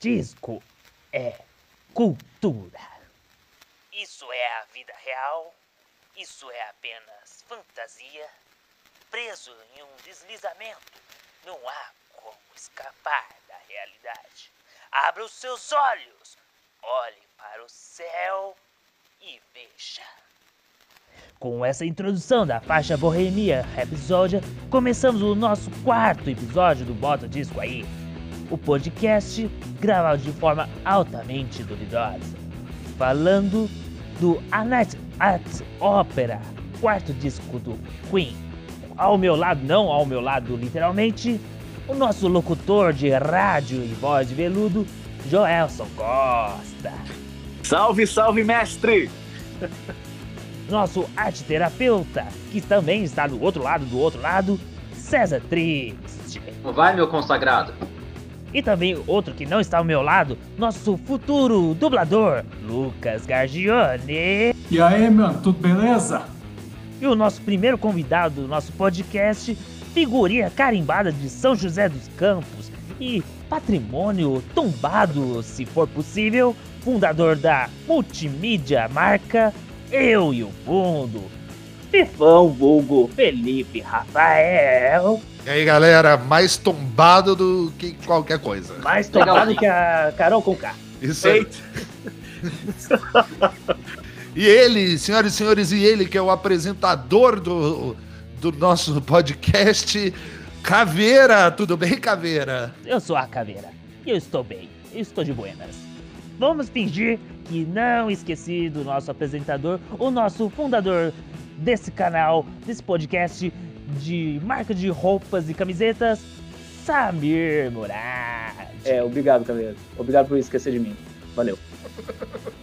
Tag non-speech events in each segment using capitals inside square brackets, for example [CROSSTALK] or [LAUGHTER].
Disco é cultura. Isso é a vida real? Isso é apenas fantasia? Preso em um deslizamento, não há como escapar da realidade. Abra os seus olhos, olhe para o céu e veja. Com essa introdução da faixa Bohemia Rhapsody, começamos o nosso quarto episódio do Bota Disco aí. O podcast gravado de forma altamente duvidosa. Falando do A Night at Opera, quarto disco do Queen. Ao meu lado, não ao meu lado literalmente, o nosso locutor de rádio e voz de veludo, Joelson Costa. Salve, salve, mestre! [LAUGHS] nosso arte terapeuta, que também está do outro lado do outro lado, César Triste. Vai, meu consagrado. E também outro que não está ao meu lado, nosso futuro dublador, Lucas Gargione. E aí, mano, tudo beleza? E o nosso primeiro convidado do nosso podcast, figurinha carimbada de São José dos Campos e patrimônio tombado, se for possível, fundador da multimídia marca eu e o Fundo, Fifão vulgo Felipe Rafael. E aí, galera, mais tombado do que qualquer coisa. Mais tombado que a Carol Conká. Isso aí. e ele, senhoras e senhores, e ele que é o apresentador do, do nosso podcast, Caveira. Tudo bem, Caveira? Eu sou a Caveira. E eu estou bem. Eu estou de buenas. Vamos fingir que não esqueci do nosso apresentador, o nosso fundador desse canal, desse podcast de marca de roupas e camisetas, Samir Murad. É, obrigado, Caveira. Obrigado por esquecer de mim. Valeu.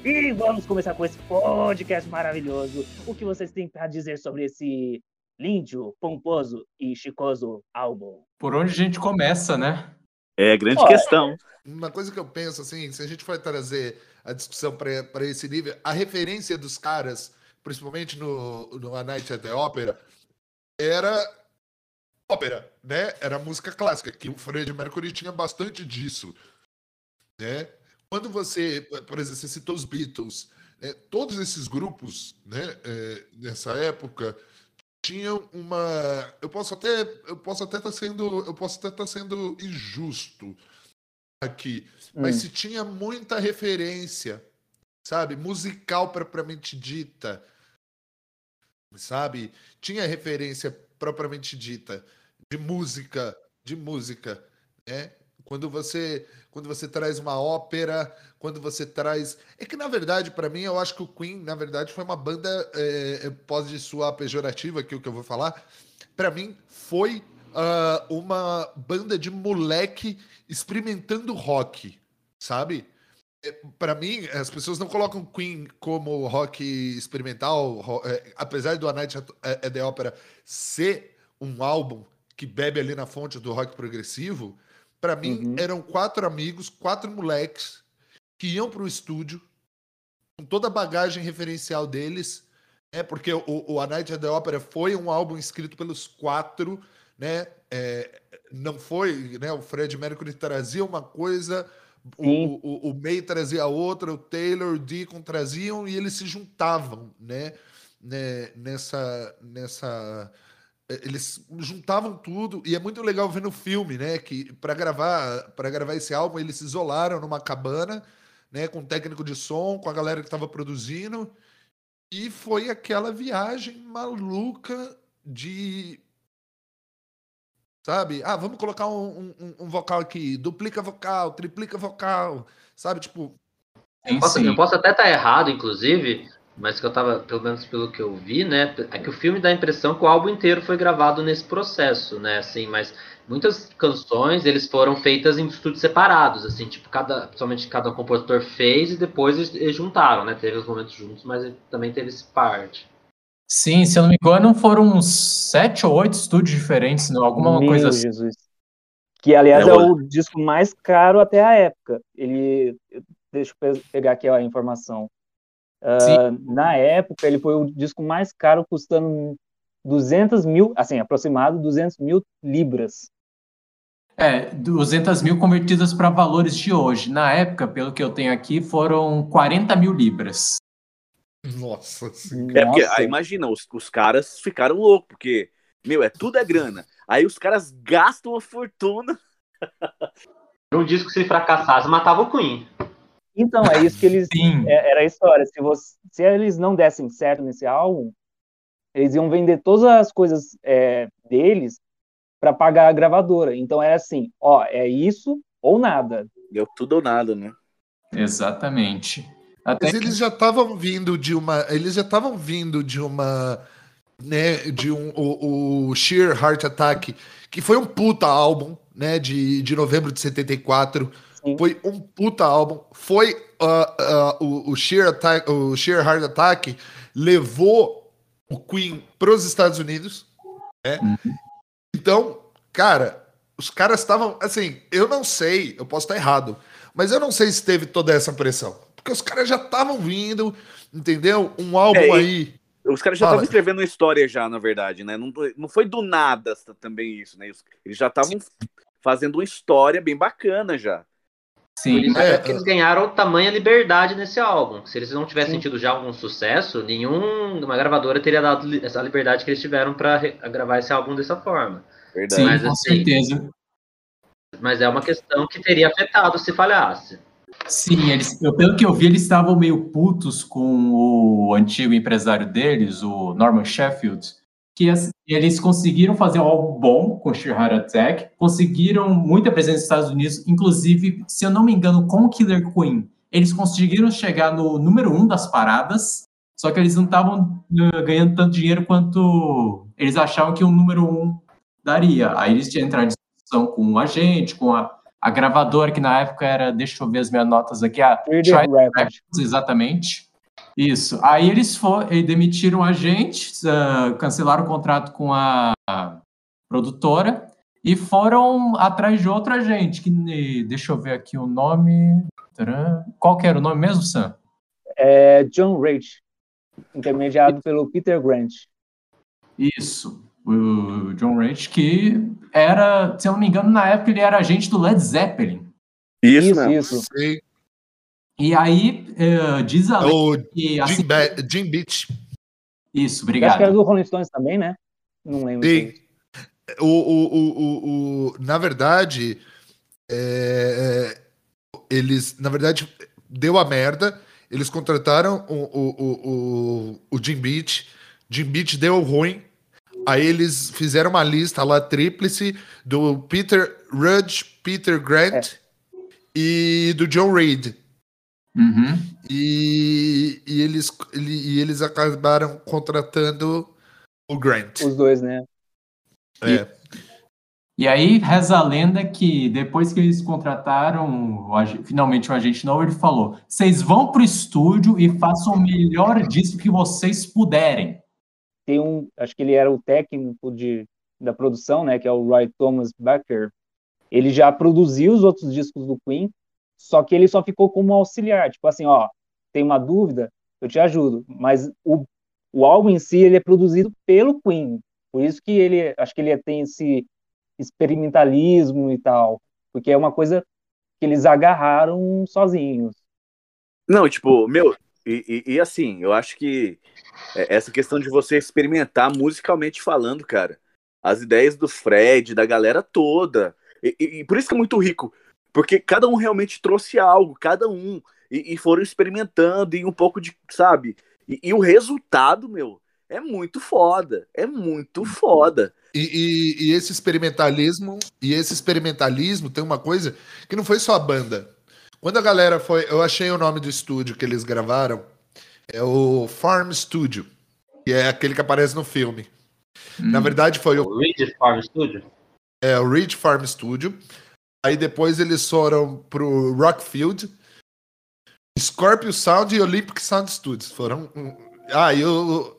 E vamos começar com esse podcast maravilhoso. O que vocês têm para dizer sobre esse lindo, pomposo e chicoso álbum? Por onde a gente começa, né? É, grande questão. Uma coisa que eu penso, assim, se a gente for trazer a discussão para esse nível, a referência dos caras, principalmente no, no A Night at the Opera, era ópera, né? Era música clássica, que o Fred Mercury tinha bastante disso, né? Quando você, por exemplo, você citou os Beatles, né? todos esses grupos, né, é, nessa época, tinham uma, eu posso até, eu posso até estar tá sendo, eu posso até estar tá sendo injusto aqui, mas hum. se tinha muita referência, sabe, musical propriamente dita, sabe, tinha referência propriamente dita de música, de música, né? Quando você, quando você traz uma ópera, quando você traz. É que, na verdade, para mim, eu acho que o Queen, na verdade, foi uma banda. É, pode soar pejorativa aqui o que eu vou falar. Para mim, foi uh, uma banda de moleque experimentando rock, sabe? É, para mim, as pessoas não colocam Queen como rock experimental, rock, é, apesar do A Night at the Opera ser um álbum que bebe ali na fonte do rock progressivo, para mim, uhum. eram quatro amigos, quatro moleques que iam para o estúdio com toda a bagagem referencial deles, é porque o, o A Night at the Opera foi um álbum escrito pelos quatro, né? É, não foi, né? O Fred Mercury trazia uma coisa, o, o, o, May trazia outra, o Taylor, o Deacon traziam e eles se juntavam, né? né nessa, nessa é, eles juntavam tudo e é muito legal ver no filme, né, que para gravar, para gravar esse álbum eles se isolaram numa cabana, né, com um técnico de som, com a galera que estava produzindo, e foi aquela viagem maluca de sabe? Ah, vamos colocar um, um, um vocal aqui, duplica vocal, triplica vocal, sabe? Tipo, eu posso, eu posso até estar tá errado, inclusive, mas que eu tava, pelo menos pelo que eu vi, né, é que o filme dá a impressão que o álbum inteiro foi gravado nesse processo, né, assim, mas muitas canções eles foram feitas em estúdios separados, assim, tipo, cada, principalmente cada compositor fez e depois eles, eles juntaram, né, teve os momentos juntos, mas também teve esse parte. Sim, se eu não me engano, foram uns sete ou oito estúdios diferentes, não? alguma Meu coisa assim. Jesus. Que, aliás, é, é o disco mais caro até a época. Ele, deixa eu pegar aqui a informação. Uh, na época, ele foi o disco mais caro, custando 200 mil, assim, aproximado 200 mil libras. É, 200 mil convertidas para valores de hoje. Na época, pelo que eu tenho aqui, foram 40 mil libras. [LAUGHS] Nossa É porque, aí, imagina, os, os caras ficaram loucos, porque, meu, é tudo é grana. Aí os caras gastam uma fortuna. [LAUGHS] Um disco, se fracassasse, matava o Queen. Então, é isso que eles. Sim. é- Era a história. Se, você, se eles não dessem certo nesse álbum, eles iam vender todas as coisas é, deles para pagar a gravadora. Então era assim: ó, é isso ou nada. Deu tudo ou nada, né? Exatamente. Até Mas que- eles já estavam vindo de uma. Eles já estavam vindo de uma. Né, de um. O, o Sheer Heart Attack, que foi um puta álbum, né? De, de novembro de 74. Sim. Foi um puta álbum. Foi. ah, ah, o, o, Sheer Attack, o Sheer Heart Attack levou o Queen pros Estados Unidos. Né? Então, cara, os caras estavam. Assim, eu não sei, eu posso estar errado. Mas eu não sei se teve toda essa pressão. Porque os caras já estavam vindo, entendeu? Um álbum É, aí. Os caras já estavam escrevendo uma história já, na verdade, né? Não, não foi do nada também isso, né? Eles já estavam fazendo uma história bem bacana já. Sim. É, é, que eles ganharam tamanha liberdade nesse álbum. Se eles não tivessem Sim. tido já algum sucesso, nenhuma gravadora teria dado essa liberdade que eles tiveram para gravar esse álbum dessa forma. Verdade. Sim, Mas, com assim, certeza. Mas é uma questão que teria afetado se falhasse. Sim, eles, eu- pelo que eu vi, eles estavam meio putos com o antigo empresário deles, o Norman Sheffield, que as- eles conseguiram fazer álbum bom com Sheer Heart Attack, conseguiram muita presença nos Estados Unidos, inclusive, se eu não me engano, com Killer Queen, eles conseguiram chegar no número um das paradas, só que eles não estavam eh, ganhando tanto dinheiro quanto eles achavam que o número um daria. Aí eles entraram em discussão com o agente, com a, a gravadora, que na época era, deixa eu ver as minhas notas aqui, a Murder Tri- Record. Exatamente. Isso. Aí eles foram, e demitiram a gente, ah, cancelaram o contrato com a produtora e foram atrás de outra agente. Que, deixa eu ver aqui o nome. Qual que era o nome mesmo, Sam? É John Rage, intermediado pelo Peter Grant. Isso. O John Rich, que era, se eu não me engano, na época ele era agente do Led Zeppelin. Isso, Isso, mesmo. isso. Sei. E aí, eh, diz a lei O que. assim- Jim, Be Jim Beach. Isso, Eu Acho que era obrigado. do Rolling Stones também, né? Não lembro. Sim. O, o, o, o, o- na verdade, é, eles, na verdade, deu a merda. Eles contrataram o, o, o, o, o Jim Beach. Jim Beach deu ruim. Aí eles fizeram uma lista lá tríplice do Peter Rudge, Peter Grant e do John Reid. Uhum. E, e, eles, ele- e eles acabaram contratando o Grant. Os dois, né? É. E aí reza a lenda que depois que eles contrataram o ag- finalmente o agente novo, ele falou: vocês vão pro estúdio e façam o melhor disco que vocês puderem. Tem um, acho que ele era o técnico de, da produção, né? Que é o Roy Thomas Baker. Ele já produziu os outros discos do Queen, só que ele só ficou como auxiliar. Tipo assim, ó, tem uma dúvida, eu te ajudo. Mas o, o álbum em si, ele é produzido pelo Queen. Por isso que ele, acho que ele tem esse experimentalismo e tal. Porque é uma coisa que eles agarraram sozinhos. Não, tipo, meu, e, e- e assim, eu acho que é, essa questão de você experimentar musicalmente falando, cara, as ideias do Fred, da galera toda, e, e- por isso que é muito rico, porque cada um realmente trouxe algo, cada um, e, foram experimentando e um pouco de, sabe, e, o resultado, meu, é muito foda, é muito foda. E, e- e esse experimentalismo, e esse experimentalismo tem uma coisa que não foi só a banda. Quando a galera foi, eu achei o nome do estúdio que eles gravaram, é o Farm Studio, que é aquele que aparece no filme. Na Hum. verdade foi o, O Reed Farm Studio. é, o Ridge Farm Studio. Aí depois eles foram pro Rockfield, Scorpio Sound e Olympic Sound Studios. Foram. Ah, e o.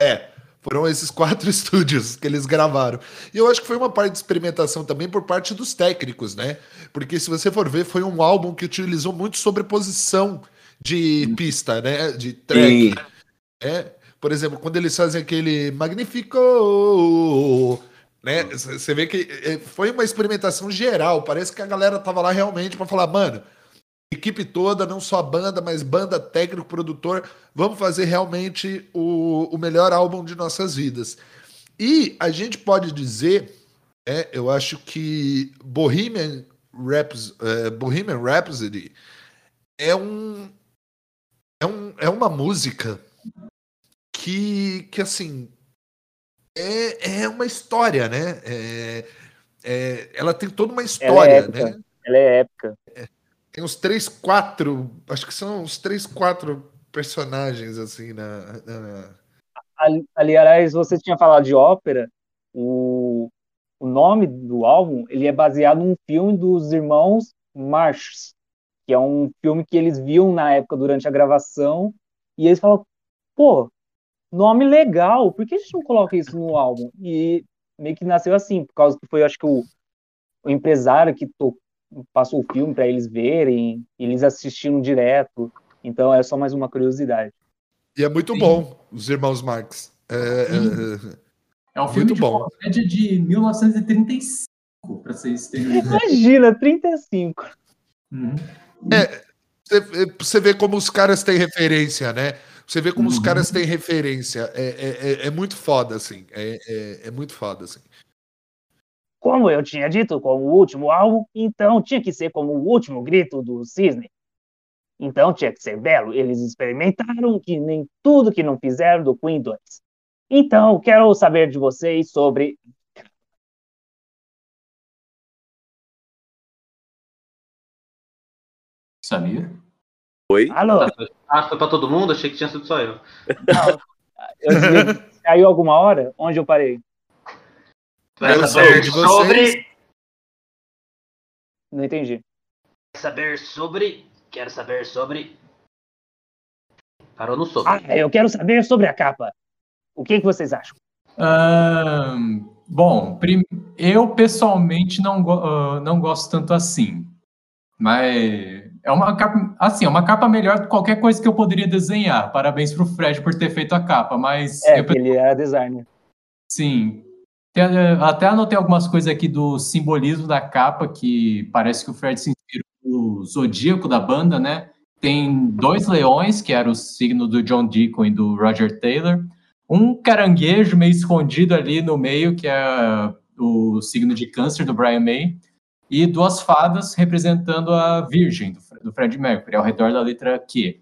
É. Foram esses quatro [LAUGHS] estúdios que eles gravaram. E eu acho que foi uma parte de experimentação também por parte dos técnicos, né? Porque se você for ver, foi um álbum que utilizou muito sobreposição de pista, né? De track. É, por exemplo, quando eles fazem aquele Magnifico, Né? Você vê que é, foi uma experimentação geral. Parece que a galera tava lá realmente para falar, mano, equipe toda, não só banda, mas banda, técnico, produtor, vamos fazer realmente o, o melhor álbum de nossas vidas. E a gente pode dizer, é, eu acho que Bohemian, Raps, é, Bohemian Rhapsody é um, é um é uma música que, que assim é, é uma história, né? É, é, ela tem toda uma história, ela é né? Ela é épica. Tem uns três, quatro, acho que são uns três, quatro personagens assim na, na... Ali, aliás, você tinha falado de ópera. O, o nome do álbum ele é baseado num filme dos irmãos Marx, que é um filme que eles viam na época durante a gravação e eles falam, pô, nome legal, por que a gente não coloca isso no álbum? E meio que nasceu assim, por causa que foi, acho que o, o empresário que to, passou o filme para eles verem, eles assistindo direto. Então é só mais uma curiosidade. E é muito Sim. bom, os irmãos Marx. É, é, é um filme muito bom. de de 1935, para vocês terem Imagina, 35. Uhum. É, você vê como os caras têm referência, né? Você vê como uhum. os caras têm referência. É, é, é, é muito foda, assim. É, é, é, muito foda, assim. Como eu tinha dito com o último álbum, então tinha que ser como o último grito do Cisne. Então tinha que ser belo. Eles experimentaram que nem tudo que não fizeram do Queen 2. Então, quero saber de vocês sobre Samir? Oi? Alô? Ah, foi pra todo mundo? Achei que tinha sido só eu. Não, eu Caiu alguma hora? Onde eu parei? Quero saber de vocês. Sobre... Não entendi. Saber sobre... Quero saber sobre... Parou no sobre. Ah, eu quero saber sobre a capa. O que, que vocês acham? bom, eu pessoalmente não, uh, não gosto tanto assim. Mas é uma capa, assim, é uma capa melhor do que qualquer coisa que eu poderia desenhar. Parabéns pro Fred por ter feito a capa, mas... É, eu... ele era designer. Sim. Até anotei algumas coisas aqui do simbolismo da capa, que parece que o Fred se inspirou no zodíaco da banda, né? Tem dois leões, que era o signo do John Deacon e do Roger Taylor. Um caranguejo meio escondido ali no meio, que é o signo de câncer do Brian May. E duas fadas representando a Virgem, do do Fred Mercury, ao redor da letra Q.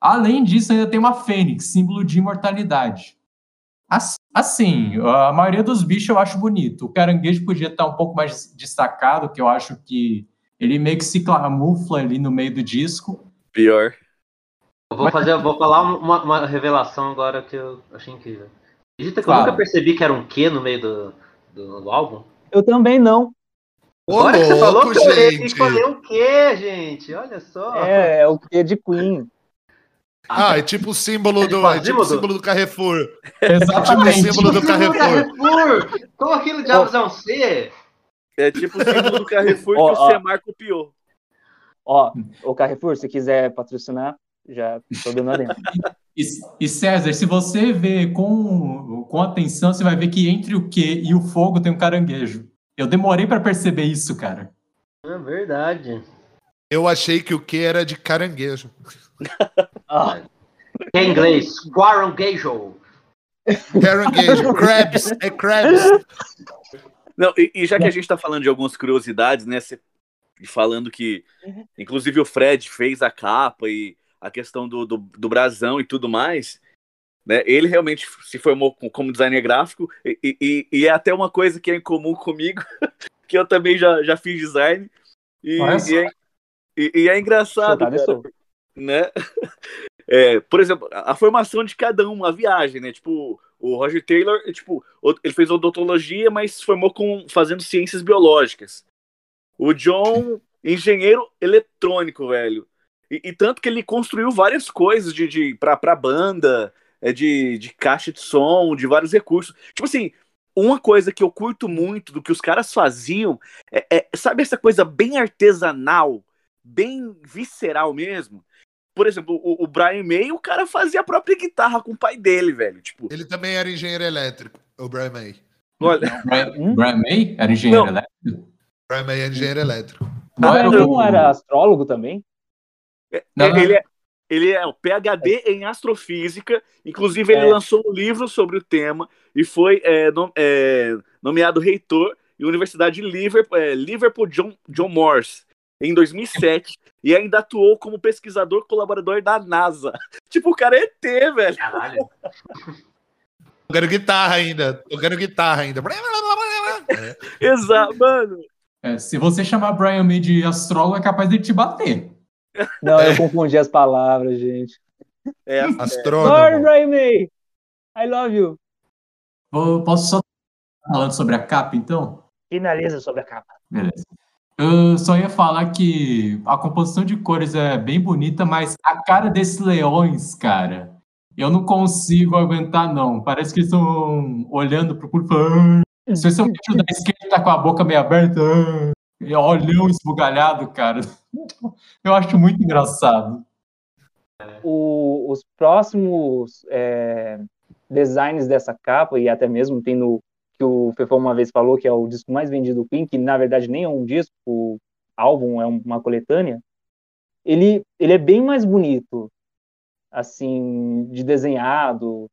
Além disso, ainda tem uma fênix, símbolo de imortalidade. Assim, a maioria dos bichos eu acho bonito. O caranguejo podia estar um pouco mais destacado, que eu acho que ele meio que se camufla ali no meio do disco. Pior. Eu vou fazer, eu vou falar uma, uma, revelação agora que eu achei incrível. Acredita que Fala. eu nunca percebi que era um Q no meio do, do, do álbum? Eu também não. Louco, que você falou que eu escolher o quê, gente? Olha só. É, é o quê de Queen. Ah, é tipo o símbolo do, é tipo o símbolo do Carrefour. [LAUGHS] Exatamente. É tipo o símbolo do Carrefour. Carrefour. Como aquilo de é um C? É tipo o símbolo do Carrefour oh, que o Semar copiou. Ó, o Carrefour, se quiser patrocinar, já tô dando dentro. E, e, César, se você ver com, com atenção, você vai ver que entre o Q e o fogo tem um caranguejo. Eu demorei para perceber isso, cara. É verdade. Eu achei que o que era de caranguejo. [LAUGHS] ah. Em inglês, caranguejo. Caranguejo, crabs, é crabs. Não, e, e, já que a gente está falando de algumas curiosidades, né? Cê, falando que, inclusive, o Fred fez a capa e a questão do, do, do brasão e tudo mais. Né? Ele realmente se formou como designer gráfico e, e, e, é até uma coisa que é em comum comigo, [LAUGHS] que eu também já, já fiz design. E, e é, e, é, engraçado, cara, né? [LAUGHS] É, por exemplo, a formação de cada um, a viagem, né? Tipo, o Roger Taylor, tipo, ele fez odontologia, mas se formou com, fazendo ciências biológicas. O John, engenheiro eletrônico, velho. E, e, tanto que ele construiu várias coisas de, de pra, pra banda, é de, de caixa de som, de vários recursos. Tipo assim, uma coisa que eu curto muito do que os caras faziam é, é, sabe essa coisa bem artesanal, bem visceral mesmo? Por exemplo, o, o, Brian May, o cara fazia a própria guitarra com o pai dele, velho. Tipo, ele também era engenheiro elétrico, o Brian May. Olha, Brian, Hum? Brian May era engenheiro Não. elétrico? Brian May é engenheiro elétrico. Não O era Brian o- não era astrólogo também? Não, não. ele é, ele é o PhD em astrofísica, inclusive ele É. lançou um livro sobre o tema e foi é, nom- é, nomeado reitor em Universidade de Liverpool, é, Liverpool John, John Moores em 2007 e ainda atuou como pesquisador colaborador da NASA. [LAUGHS] Tipo, o cara é ET, velho. Caralho. [LAUGHS] Tocando guitarra ainda. Tocando guitarra ainda. É. [LAUGHS] Exato, mano. É, se você chamar Brian May de astrólogo, é capaz de te bater. Não, É. eu confundi as palavras, gente. É, Sorry, Astrônomo. Brian May! I love you! Vou- posso só falando sobre a capa, então? Finaliza sobre a capa. Beleza. Eu só ia falar que a composição de cores é bem bonita, mas a cara desses leões, cara, eu não consigo aguentar, não. Parece que eles estão olhando pro público Especialmente o da esquerda tá com a boca meio aberta. "Ah", olhão esbugalhado, cara. [LAUGHS] Eu acho muito engraçado. O- os próximos é, designs dessa capa, e até mesmo tem no que o Fefão uma vez falou, que é o disco mais vendido do Queen, que na verdade nem é um disco, o álbum é uma coletânea, ele, ele é bem mais bonito, assim, de desenhado,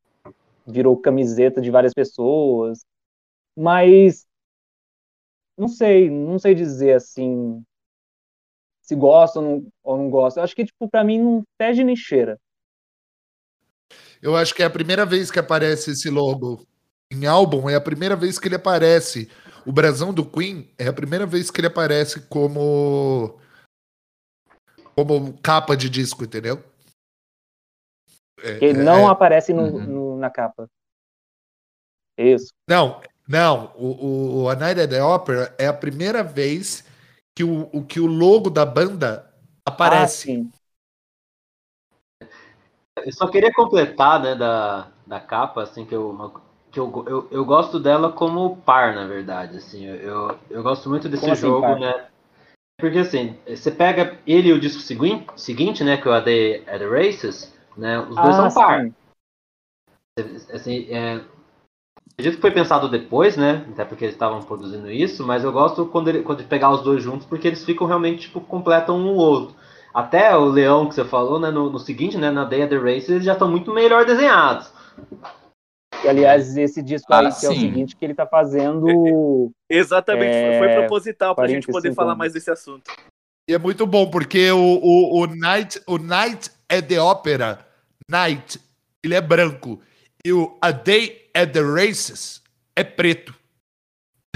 virou camiseta de várias pessoas, mas não sei, não sei dizer assim se gosta ou não, ou não gosta. Eu acho que, tipo, pra mim não fede nem cheira. Eu acho que é a primeira vez que aparece esse logo em álbum, é a primeira vez que ele aparece. O brasão do Queen é a primeira vez que ele aparece como como capa de disco, entendeu? É, Que ele é- não é- aparece no, Uhum. no- na capa. Isso. Não, não. O, o, o A Night at the Opera é a primeira vez que o, o- que o logo da banda Ah, aparece. sim. Eu só queria completar, né, da, da capa, assim, que eu, que eu, eu, eu gosto dela como par, na verdade, assim, eu, eu, gosto muito desse Como assim, jogo, par? né, porque, assim, você pega ele e o disco segui- seguinte, né, que é o A Day at the Races, né, os dois Ah, são par, sim. assim, é, acredito que foi pensado depois, né, até porque eles estavam produzindo isso, mas eu gosto quando, ele, quando pegar os dois juntos, porque eles ficam realmente, tipo, completam um o outro. Até o leão que você falou, né, no, no seguinte, né, na Day at the Races, eles já estão muito melhor desenhados. E, aliás, esse disco Ah, aí, que é o seguinte, que ele tá fazendo. [LAUGHS] Exatamente, foi- foi É, proposital pra gente poder 45 falar anos. mais desse assunto. E é muito bom, porque o, o, o, Night, o Night at the Opera, Night, ele é branco. E o A Day at the Races é preto.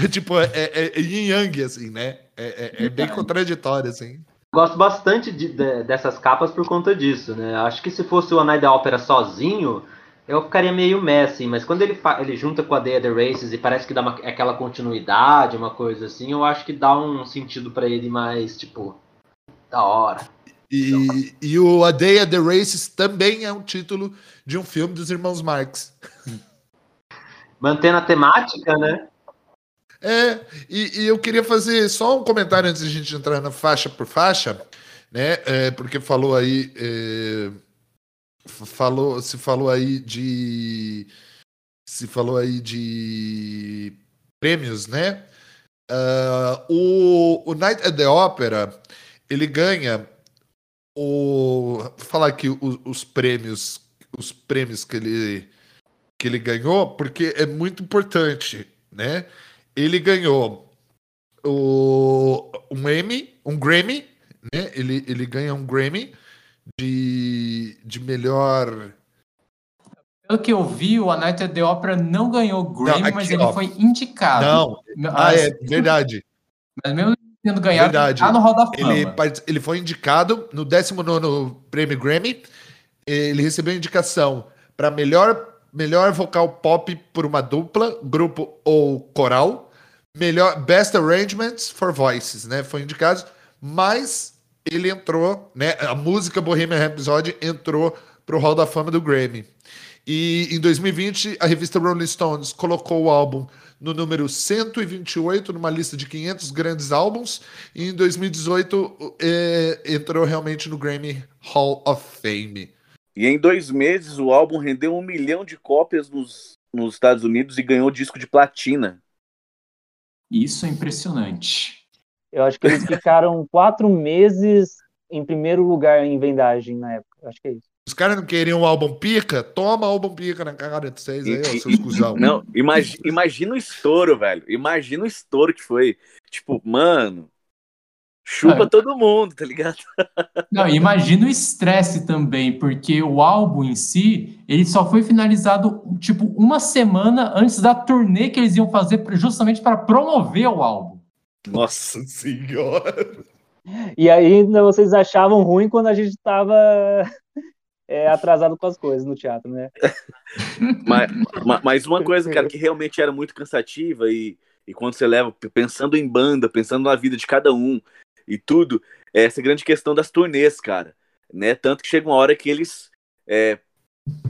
[LAUGHS] tipo, é, é, é yin yang, assim, né? É, é- é bem contraditório, assim. Gosto bastante de- de- dessas capas por conta disso, né? Acho que se fosse o Anai da Ópera sozinho, eu ficaria meio messy, mas quando ele, ele junta com a Day of the Races e parece que dá uma- aquela continuidade, uma coisa assim, eu acho que dá um sentido pra ele mais, tipo, da hora. E, e o A Day at the Races também é um título de um filme dos irmãos Marx. [LAUGHS] Mantendo a temática, né? É, e, e eu queria fazer só um comentário antes de a gente entrar na faixa por faixa, né? é, porque falou aí. é, falou, se falou aí de. Se falou aí de prêmios, né? Ah, o, o Night at the Opera ele ganha o. Falar aqui os, os prêmios, os prêmios que ele, que ele ganhou, porque é muito importante, né? Ele ganhou o, um Emmy, um Grammy, né? Ele, ele ganha um Grammy de, de melhor. Pelo que eu vi, o A Night at the Opera não ganhou Grammy, aqui, mas ele ó. foi indicado. Não, Ah, ah, é verdade. Mas mesmo tendo ganhado, Verdade. ele tá no Hall da Fama. Ele, ele foi indicado no 19 Prêmio Grammy. Ele recebeu indicação para melhor, melhor vocal pop por uma dupla, grupo ou coral. Melhor Best Arrangements for Voices, né? Foi indicado, mas ele entrou, né? A música Bohemian Rhapsody entrou para o Hall da Fama do Grammy. E em 2020, a revista Rolling Stones colocou o álbum no número 128 numa lista de 500 grandes álbuns. E em 2018 é, entrou realmente no Grammy Hall of Fame. E em dois meses o álbum rendeu um milhão de cópias nos nos Estados Unidos e ganhou disco de platina. Isso é impressionante. Eu acho que eles ficaram [LAUGHS] quatro meses em primeiro lugar em vendagem na época. Eu Acho que é isso. Os caras não queriam o álbum pica? Toma álbum pica na cara de vocês aí, ó, seus cuzão. Não, imagi- imagina o estouro, velho. Imagina o estouro que foi. Tipo, mano, chupa Ah. todo mundo, tá ligado? [LAUGHS] Não, imagina o estresse também, porque o álbum em si, ele só foi finalizado, tipo, uma semana antes da turnê que eles iam fazer justamente para promover o álbum. Nossa senhora. E ainda vocês achavam ruim quando a gente tava é, atrasado com as coisas no teatro, né? [LAUGHS] Mas, ma- mas uma coisa, cara, que realmente era muito cansativa e, e quando você leva, pensando em banda, pensando na vida de cada um e tudo, é essa grande questão das turnês, cara. Né? Tanto que chega uma hora que eles. é,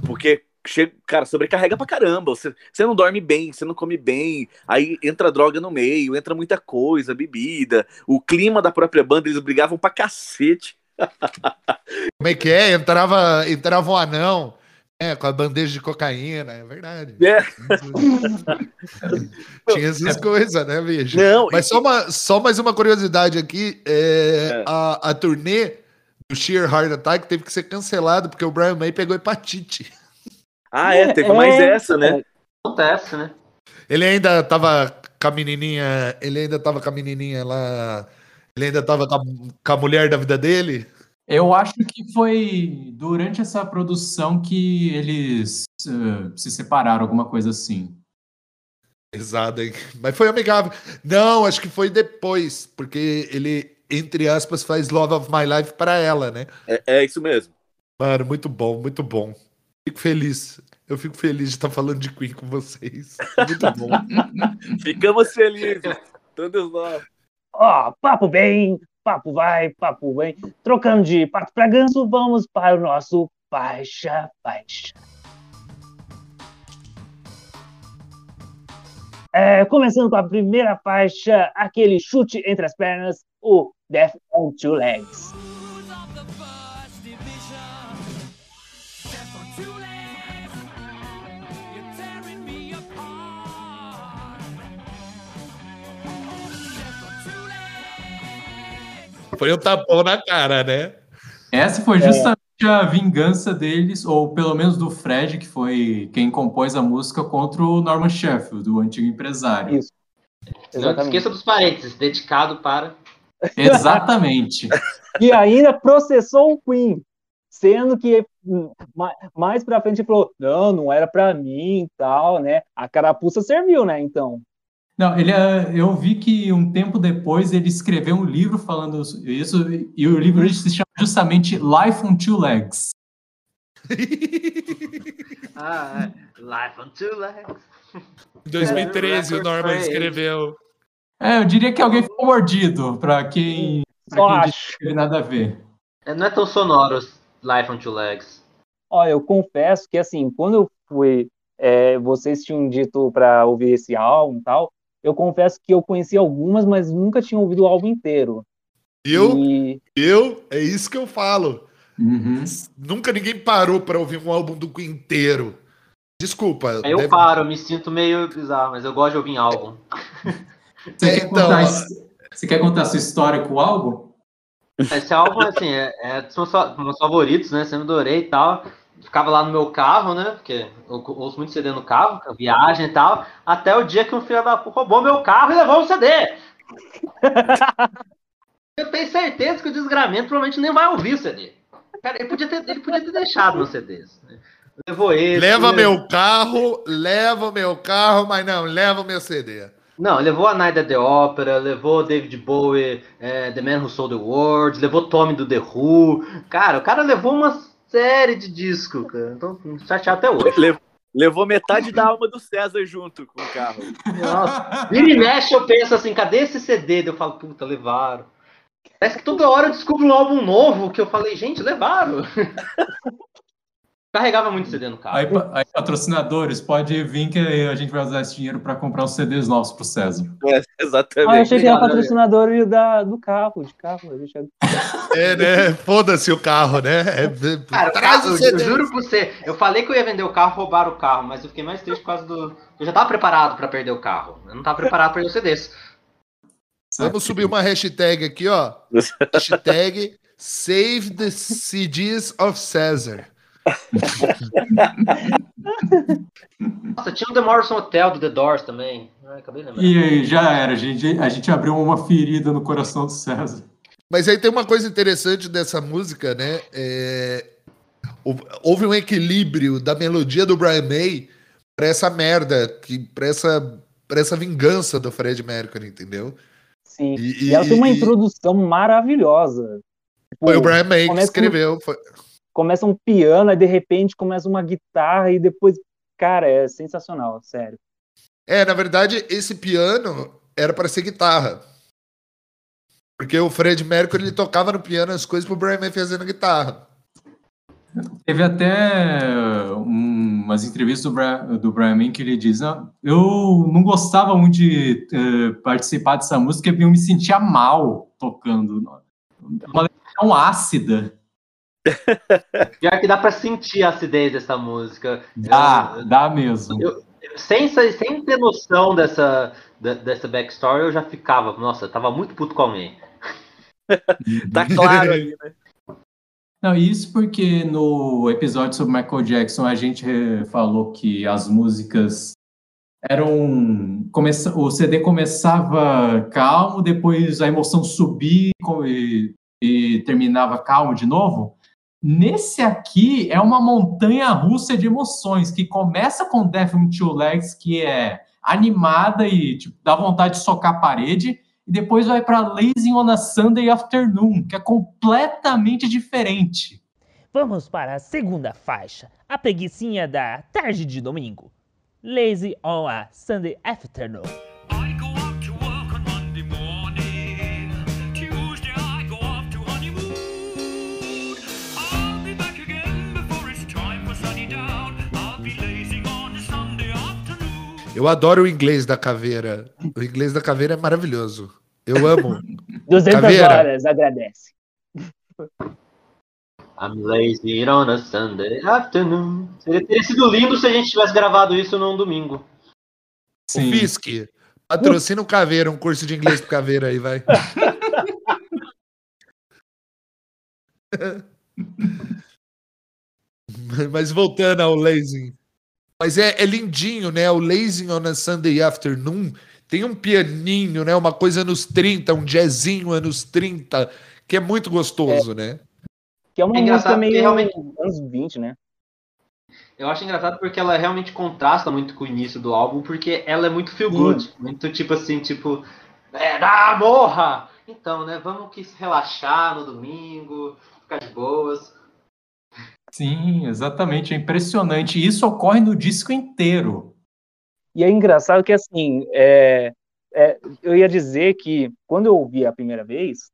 porque, chega, cara, sobrecarrega pra caramba. Você, você não dorme bem, você não come bem, aí entra droga no meio, entra muita coisa, bebida, o clima da própria banda, eles brigavam pra cacete. [LAUGHS] Como é que é? Entrava, entrava um anão é, com a bandeja de cocaína, é verdade. É. [LAUGHS] Tinha essas coisas, né, bicho? Não, Mas só, uma, só mais uma curiosidade aqui: é, É. A, a turnê do Sheer Heart Attack teve que ser cancelada porque o Brian May pegou hepatite. Ah, é, teve mais É, essa, né? Acontece, né? Ele ainda tava com a menininha. Ele ainda tava com a menininha lá. Ele ainda tava com a, com a mulher da vida dele. Eu acho que foi durante essa produção que eles eh, se separaram, alguma coisa assim. Pesado, hein? Mas foi amigável. Não, acho que foi depois, porque ele, entre aspas, faz Love of My Life pra ela, né? É, é isso mesmo. Mano, muito bom, muito bom. Fico feliz. Eu fico feliz de estar falando de Queen com vocês. Muito bom. [LAUGHS] Ficamos felizes. Todos nós. Ó, papo bem, papo vai, papo vem. Trocando de pato pra ganso, vamos para o nosso faixa, faixa. É, começando com a primeira faixa, aquele chute entre as pernas, o Death on Two Legs. Foi um tapão na cara, né? Essa foi justamente a vingança deles, ou pelo menos do Fred, que foi quem compôs a música contra o Norman Sheffield, o antigo empresário. Isso. Não Exatamente. esqueça dos parênteses, dedicado para. [LAUGHS] Exatamente. E ainda processou o Queen, sendo que hum, ma- mais pra frente ele falou: não, não era pra mim e tal, né? A carapuça serviu, né? Então. Não, ele, é- eu vi que um tempo depois ele escreveu um livro falando isso, e o livro se chama justamente Life on Two Legs. [LAUGHS] Ah, é. Life on Two Legs. Em 2013 o Norman escreveu. É, eu diria que alguém ficou mordido, pra quem, pra quem que teve nada a ver. É, Não é tão sonoro Life on Two Legs. Ó, eu confesso que assim, quando eu fui, é, vocês tinham dito pra ouvir esse álbum e tal, eu confesso que eu conheci algumas, mas nunca tinha ouvido o álbum inteiro. Eu, E eu, é isso que eu falo. Uhum. Nunca ninguém parou pra ouvir um álbum do Queen inteiro. Desculpa. Aí eu deve- paro, me sinto meio bizarro, mas eu gosto de ouvir em álbum. Você, É, quer então, contar, você quer contar a sua história com o álbum? Esse álbum, assim, é, é dos meus, fa- meus favoritos, né? Sempre adorei e tal. Ficava lá no meu carro, né? Porque eu ouço muito CD no carro, viagem e tal. Até o dia que um filho da puta roubou meu carro e levou o CD. [LAUGHS] eu tenho certeza que o desgramento provavelmente nem vai ouvir o CD. Cara, ele podia ter, ele podia ter deixado meus CDs. Né? Levou esse. Leva levou- meu carro, leva meu carro, mas não, leva meu CD. Não, levou a Night at the Opera, levou David Bowie, é, The Man Who Sold the World, levou Tommy do The Who. Cara, o cara levou uma série de discos, cara. Então, chateado até hoje. [LAUGHS] Le- Levou metade da alma do César junto com o carro. Nossa. Vira e mexe, eu penso assim, cadê esse CD? Eu falo, puta, levaram. Parece que toda hora eu descubro um álbum novo que eu falei, gente, levaram. [LAUGHS] Carregava muito CD no carro. Aí, aí, patrocinadores, pode vir que a gente vai usar esse dinheiro para comprar os CDs novos pro César. É, exatamente. Ah, eu achei que era patrocinador da, do carro, de carro. A gente é- [LAUGHS] É, né? Foda-se o carro, né? É, Cara, traz o eu, CD. eu juro pra você, eu falei que eu ia vender o carro, roubaram o carro, mas eu fiquei mais triste por causa do. Eu já tava preparado pra perder o carro. Eu não tava preparado pra perder os CDs. Vamos subir uma hashtag aqui, ó. [LAUGHS] Hashtag Save the CDs of César. Nossa, tinha o The Morrison Hotel do The Doors também. Ah, acabei lembrando. E aí, já era, a gente, a gente abriu uma ferida no coração do César. Mas aí tem uma coisa interessante dessa música, né? É, hou- Houve um equilíbrio da melodia do Brian May pra essa merda, que, pra, essa, pra essa vingança do Fred Mercury, entendeu? Sim. E, E ela tem uma e- introdução maravilhosa. Tipo, Foi o Brian May que escreveu. foi- começa um piano, aí de repente começa uma guitarra e depois. Cara, é sensacional, sério. É, na verdade, esse piano era para ser guitarra. Porque o Fred Mercury ele tocava no piano as coisas pro Brian May fazendo guitarra. Teve até um- umas entrevistas do Brian, do Brian May que ele diz: "Ah, Eu não gostava muito de eh, participar dessa música, porque eu me sentia mal tocando. Uma letra tão ácida. Pior que dá pra sentir a acidez dessa música. Dá, Eu- dá mesmo. sem, sa- sem ter noção dessa, dessa backstory, eu já ficava. Nossa, eu tava muito puto com alguém. [LAUGHS] Tá claro aí, né? Não, isso porque no episódio sobre Michael Jackson a gente falou que as músicas eram. Começa, o CD começava calmo, depois a emoção subia e, e terminava calmo de novo. Nesse aqui é uma montanha russa de emoções que começa com Death with Two Legs, que é animada e tipo, dá vontade de socar a parede, e depois vai para Lazy on a Sunday Afternoon, que é completamente diferente. Vamos para a segunda faixa, a preguicinha da tarde de domingo. Lazy on a Sunday Afternoon. Eu adoro o inglês da caveira. O inglês da caveira é maravilhoso. Eu amo. [LAUGHS] 200 Caveira. horas, agradece. I'm lazy on a Sunday afternoon. Seria, teria sido lindo se a gente tivesse gravado isso num domingo. O Sim. Fisk, patrocina o Caveira, um curso de inglês pro Caveira aí, vai. [LAUGHS] [LAUGHS] Mas voltando ao Lazing. Mas é, é lindinho, né? O Lazing on a Sunday Afternoon tem um pianinho, né? Uma coisa anos 30, um jazzinho anos 30, que é muito gostoso, né? Que é uma É engraçado música meio realmente- anos 20, né? Eu acho engraçado porque ela realmente contrasta muito com o início do álbum, porque ela é muito feel good. Muito tipo assim, tipo. É, ah, morra! Então, né? Vamos que relaxar no domingo, ficar de boas. Sim, exatamente. É impressionante. Isso ocorre no disco inteiro. E é engraçado que, assim, é, é, eu ia dizer que quando eu ouvi a primeira vez,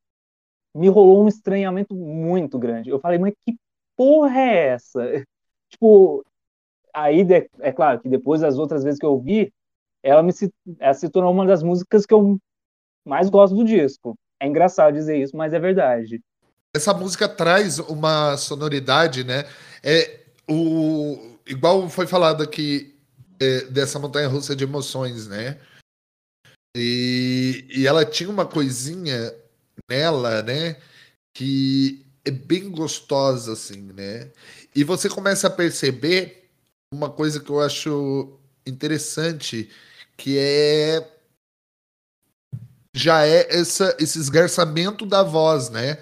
me rolou um estranhamento muito grande. Eu falei, mas que porra é essa? [LAUGHS] Tipo, aí, de- é claro que depois das outras vezes que eu ouvi, ela, me ela se tornou uma das músicas que eu mais gosto do disco. É engraçado dizer isso, mas é verdade. Essa música traz uma sonoridade, né? É o igual foi falado aqui é, dessa montanha russa de emoções, né? E, e ela tinha uma coisinha nela, né? Que é bem gostosa, assim, né? E você começa a perceber uma coisa que eu acho interessante, que é já é essa, esse esgarçamento da voz, né?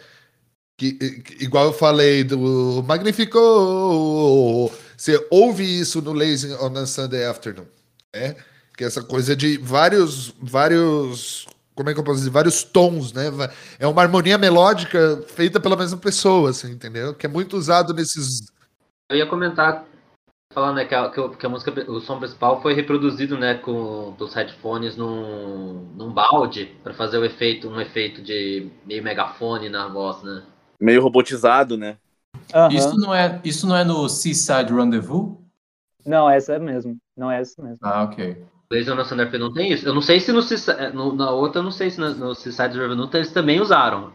Que, que- igual eu falei do Magnifico, você ouve isso no Lazy on a Sunday Afternoon, né? Que é essa coisa de vários, vários, como é que eu posso dizer, vários tons, né? É uma harmonia melódica feita pela mesma pessoa, assim, entendeu? Que é muito usado nesses Eu ia comentar, falando né, que, a, que a música, o som principal foi reproduzido né, com dos headphones num, num balde para fazer o efeito, um efeito de meio megafone na voz, né? Meio robotizado, né? Aham. Isso não é, isso não é no Seaside Rendezvous? Não, essa é mesmo. Não é essa mesmo. Ah, ok. Blazing on Thunder não tem isso. Eu não sei se no, Seaside- eh, no- na outra, eu não sei se na- no Seaside Revenant eles também usaram.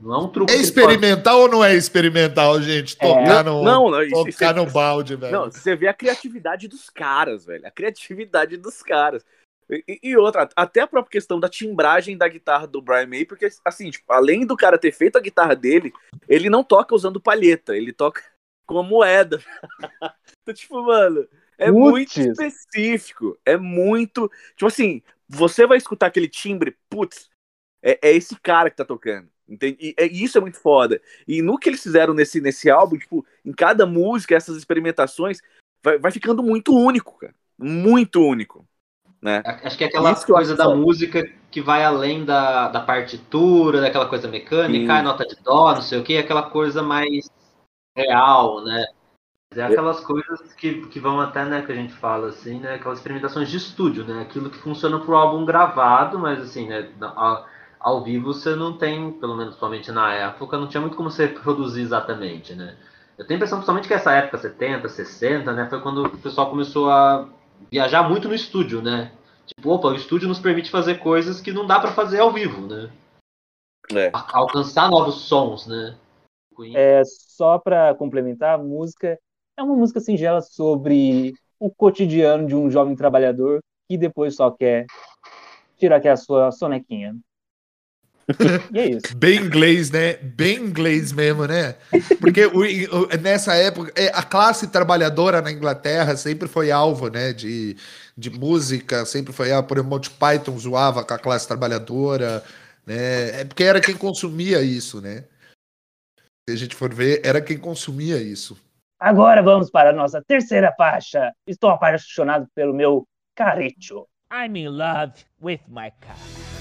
Não é um truque. É experimental ou não é experimental, gente? Tocar no, Não, não, isso, isso tocar é- no balde, velho. Não, você vê a criatividade dos caras, velho. A criatividade dos caras. E, e- outra, até a própria questão da timbragem da guitarra do Brian May, porque, assim, tipo, além do cara ter feito a guitarra dele, ele não toca usando palheta, ele toca [LAUGHS] com a moeda. [LAUGHS] então, tipo, mano, é muito Putz. específico. É muito. Tipo assim, você vai escutar aquele timbre, putz, é, é esse cara que tá tocando. Entende? E, é- e isso é muito foda. E no que eles fizeram nesse, nesse álbum, tipo, em cada música, essas experimentações, vai, vai ficando muito único, cara. Muito único. Né? Acho que é aquela Isso coisa da música que vai além da, da partitura, daquela coisa mecânica, Sim. a nota de dó, não sei o que, aquela coisa mais real, né? É aquelas coisas que, que vão até, né, que a gente fala assim, né, aquelas experimentações de estúdio, né, aquilo que funciona pro álbum gravado, mas assim, né, ao, ao vivo você não tem, pelo menos somente na época, não tinha muito como você produzir exatamente, né. Eu tenho a impressão, principalmente que essa época, 70, 60, né, foi quando o pessoal começou a viajar muito no estúdio, né. Tipo, opa, o estúdio nos permite fazer coisas que não dá pra fazer ao vivo, né. É. A- alcançar novos sons, né. É, só para complementar, a música é uma música singela sobre o cotidiano de um jovem trabalhador que depois só quer tirar aquela sua sonequinha. [LAUGHS] E é isso. Bem inglês, né? Bem inglês mesmo, né? Porque o- o- nessa época, é, a classe trabalhadora na Inglaterra sempre foi alvo, né? De, de música, sempre foi alvo. Por exemplo, Monty Python zoava com a classe trabalhadora, né? É porque era quem consumia isso, né? Se a gente for ver, era quem consumia isso. Agora vamos para a nossa terceira faixa. Estou apaixonado pelo meu carecho. I'm in love with my car.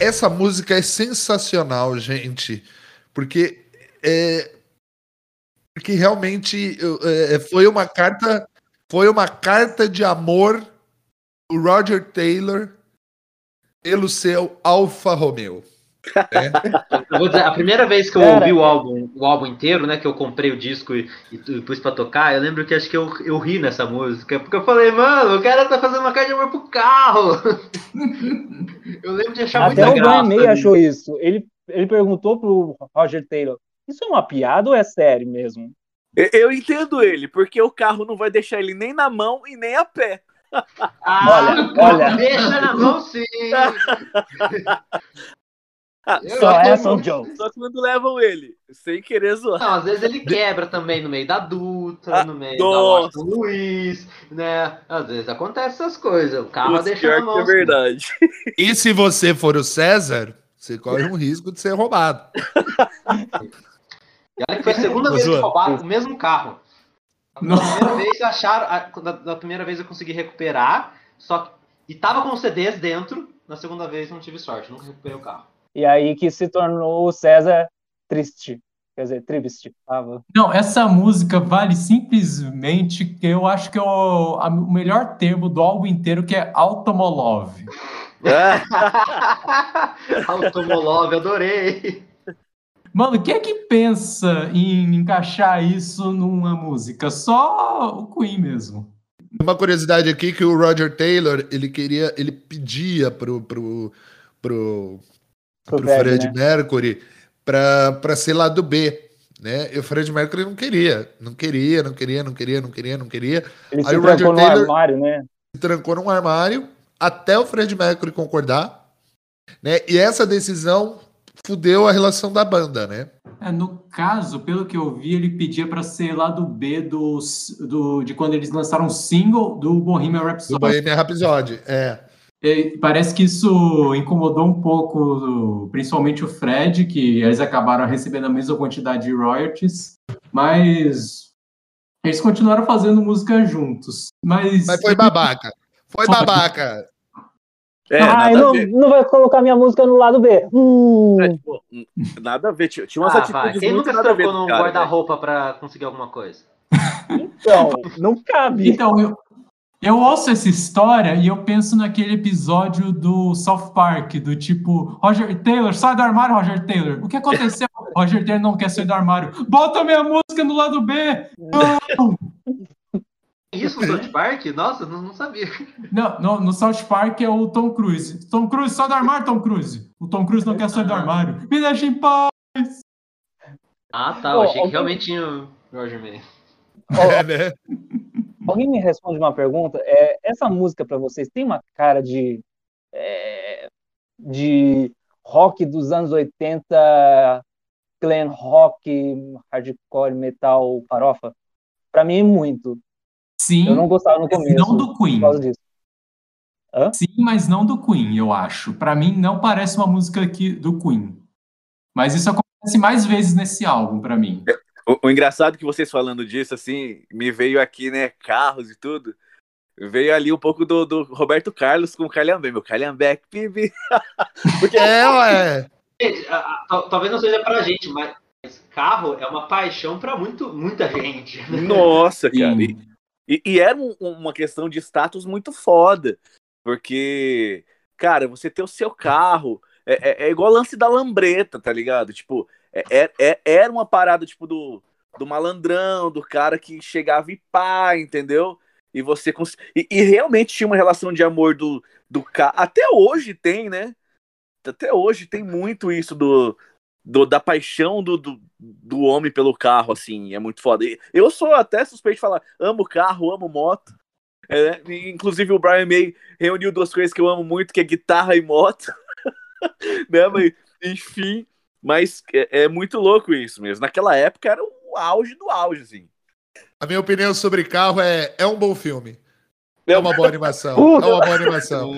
Essa música é sensacional, gente, porque é porque realmente eu- é, foi uma carta foi uma carta de amor do Roger Taylor pelo seu Alfa Romeo. Eu vou dizer, a primeira vez que eu Cara, ouvi o álbum, o álbum inteiro, né, que eu comprei o disco e, e, e pus pra tocar, eu lembro que acho que eu, eu ri nessa música, porque eu falei, mano, o cara tá fazendo uma carta de amor pro carro. [LAUGHS] eu lembro de achar Até muita o Brian graça. May achou isso. Ele, ele perguntou pro Roger Taylor: Isso é uma piada ou é sério mesmo? Eu, eu entendo ele, porque o carro não vai deixar ele nem na mão e nem a pé. Ah, Olha, olha. Deixa na mão sim. [LAUGHS] Ah, Eu Só acho é. Só quando levam ele, sem querer zoar. Não, às vezes ele quebra também no meio da Dutra, Ah, no meio nossa. da Washington Luiz, né? Às vezes acontece essas coisas. O carro Putz, deixa na mão. é verdade. E se você for o César, você corre um risco de ser roubado. E olha que foi a segunda vez que roubaram o mesmo carro. A Nossa. primeira vez acharam, a- da, da primeira vez eu consegui recuperar, só que, e tava com CDs dentro. Na segunda vez não tive sorte, nunca recuperei o carro. E aí que se tornou o César triste. Quer dizer, triste. Tava. Não, essa música vale simplesmente que eu acho que é o, a- o melhor termo do álbum inteiro, que é Automolov. [LAUGHS] Automolove, adorei. Mano, quem é que pensa em encaixar isso numa música? Só o Queen mesmo. Uma curiosidade aqui que o Roger Taylor, ele queria, ele pedia pro pro pro, Pro pro Fred, Fred né? Mercury pra, pra ser lado B, né? E o Fred Mercury não queria, não queria, não queria, não queria, não queria, não queria. Ele Aí se o Roger trancou no Taylor- armário, né? Se trancou num armário até o Fred Mercury concordar, né? E essa decisão fudeu a relação da banda, né? É, no caso, pelo que eu vi, ele pedia pra ser lá do B do, do, de quando eles lançaram um single do Bohemian Do Rhapsody. Bohemian Rhapsody, é. E parece que isso incomodou um pouco, principalmente o Fred, que eles acabaram recebendo a mesma quantidade de royalties, mas eles continuaram fazendo música juntos. Mas, Mas foi babaca. Foi Foi. babaca. É, Ai, nada não, a ver. não vai colocar minha música no lado B. Hum. É, tipo, nada a ver. Tinha umas Ah, vai. atitudes Quem nunca trocou num cara, guarda-roupa pra conseguir alguma coisa? Então, não cabe. Então, eu, eu ouço essa história e eu penso naquele episódio do South Park, do tipo, Roger Taylor, sai do armário, Roger Taylor. O que aconteceu? [LAUGHS] Roger Taylor não quer sair do armário. Bota minha música no lado B! Não! Isso no South Park? Nossa, não, não sabia. Não, no, no South Park é o Tom Cruise. Tom Cruise, sai do armário, Tom Cruise. O Tom Cruise não quer sair do armário. Me deixa em paz. Ah, tá. Eu achei que realmente tinha o Roger Man. [LAUGHS] É, né? [LAUGHS] Alguém me responde uma pergunta? É, essa música pra vocês tem uma cara de é, de rock dos anos 80, glam rock, hardcore, metal, farofa? Pra mim, muito. Sim, Eu não gostava no começo não do Queen. por causa disso. Sim, mas não do Queen, eu acho. Pra mim, não parece uma música aqui do Queen. Mas isso acontece mais vezes nesse álbum, pra mim. O, o engraçado é que vocês falando disso, assim, me veio aqui, né, carros e tudo. Veio ali um pouco do, do Roberto Carlos com o Calhambeck, meu Calhambeck, pibi. [LAUGHS] Porque É, ué. Gente, a- a- tal- talvez não seja pra gente, mas carro é uma paixão pra muito, muita gente. Nossa, cara. E, e- e era um- uma questão de status muito foda. Porque, cara, você ter o seu carro é, é- é igual lance da lambreta, tá ligado? Tipo, é- é- é- era uma parada, tipo, do, do malandrão, do cara que chegava e pá, entendeu? E você cons... e, e realmente tinha uma relação de amor do, do carro. Até hoje tem, né? Até hoje tem muito isso do, do- da paixão do, do, do homem pelo carro, assim, é muito foda. Eu sou até suspeito de falar, amo carro, amo moto. É, inclusive o Brian May reuniu duas coisas que eu amo muito, que é guitarra e moto. [LAUGHS] né, mas, enfim, mas é, é muito louco isso mesmo. Naquela época era o auge do auge, assim. A minha opinião sobre carro é, é um bom filme. É uma boa animação. Puta. [LAUGHS] É uma boa animação.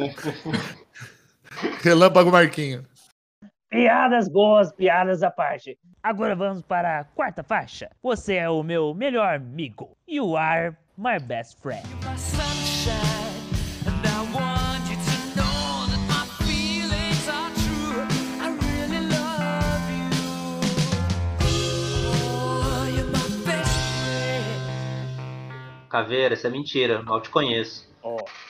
Relâmpago Marquinho. Piadas boas, piadas à parte. Agora vamos para a quarta faixa. Você é o meu melhor amigo. You are my best friend. Caveira, isso é mentira. Mal te conheço.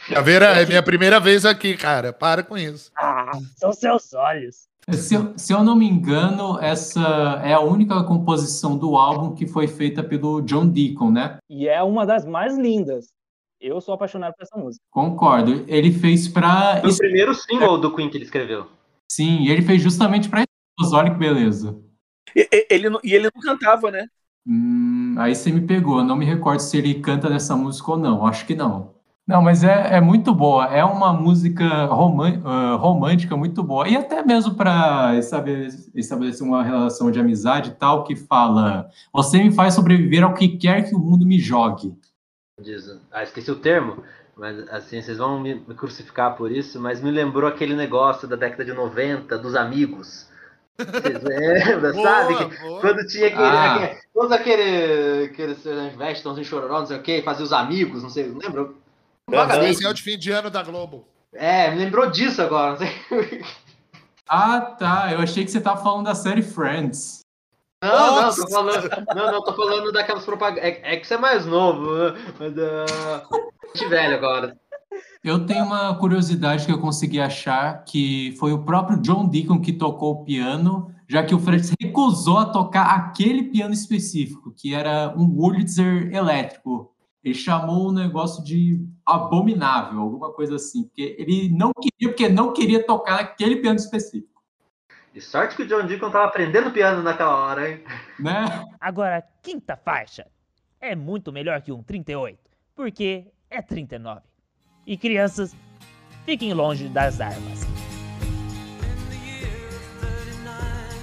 Caveira, é minha primeira vez aqui, cara. Para com isso. Ah, são seus olhos. Se eu, se eu não me engano, essa é a única composição do álbum que foi feita pelo John Deacon, né? E é uma das mais lindas. Eu sou apaixonado por essa música. Concordo. Ele fez pra. Foi o primeiro single do Queen que ele escreveu. Sim, ele fez justamente pra isso. Olha que beleza. E, ele, não- e ele não cantava, né? Hum, aí você me pegou. Eu não me recordo se ele canta nessa música ou não. Acho que não. Não, mas é, é muito boa. É uma música romântica muito boa. E até mesmo para estabelecer, uma relação de amizade e tal, que fala: Você me faz sobreviver ao que quer que o mundo me jogue. Diz, ah, esqueci o termo, mas assim, vocês vão me, me crucificar por isso, mas me lembrou aquele negócio da década de 90, dos amigos. Vocês lembram, sabe? Boa, boa. Quando tinha aquele. Ah. aquele todos aquele. aqueles Westons em chororó, não sei o que, fazia os amigos, não sei, lembra? Vagamente. Especial de fim de ano da Globo. É, me lembrou disso agora, não sei. Ah, tá. Eu achei que você tava falando da série Friends. Não, não, Nossa! tô falando. Não, não, tô falando daquelas propagandas. É, é que você é mais novo, né? Mas. [LAUGHS] Uh, gente velho agora. Eu tenho uma curiosidade que eu consegui achar, que foi o próprio John Deacon que tocou o piano, já que o Fred [LAUGHS] recusou a tocar aquele piano específico, que era um Wurlitzer elétrico. Ele chamou o negócio de abominável, alguma coisa assim, porque ele não queria, porque não queria tocar aquele piano específico, E sorte que o John Deacon tava aprendendo piano naquela hora, hein? [LAUGHS] né? Agora, quinta faixa é muito melhor que um 38, porque é 39. E crianças, fiquem longe das armas. In the year of 39,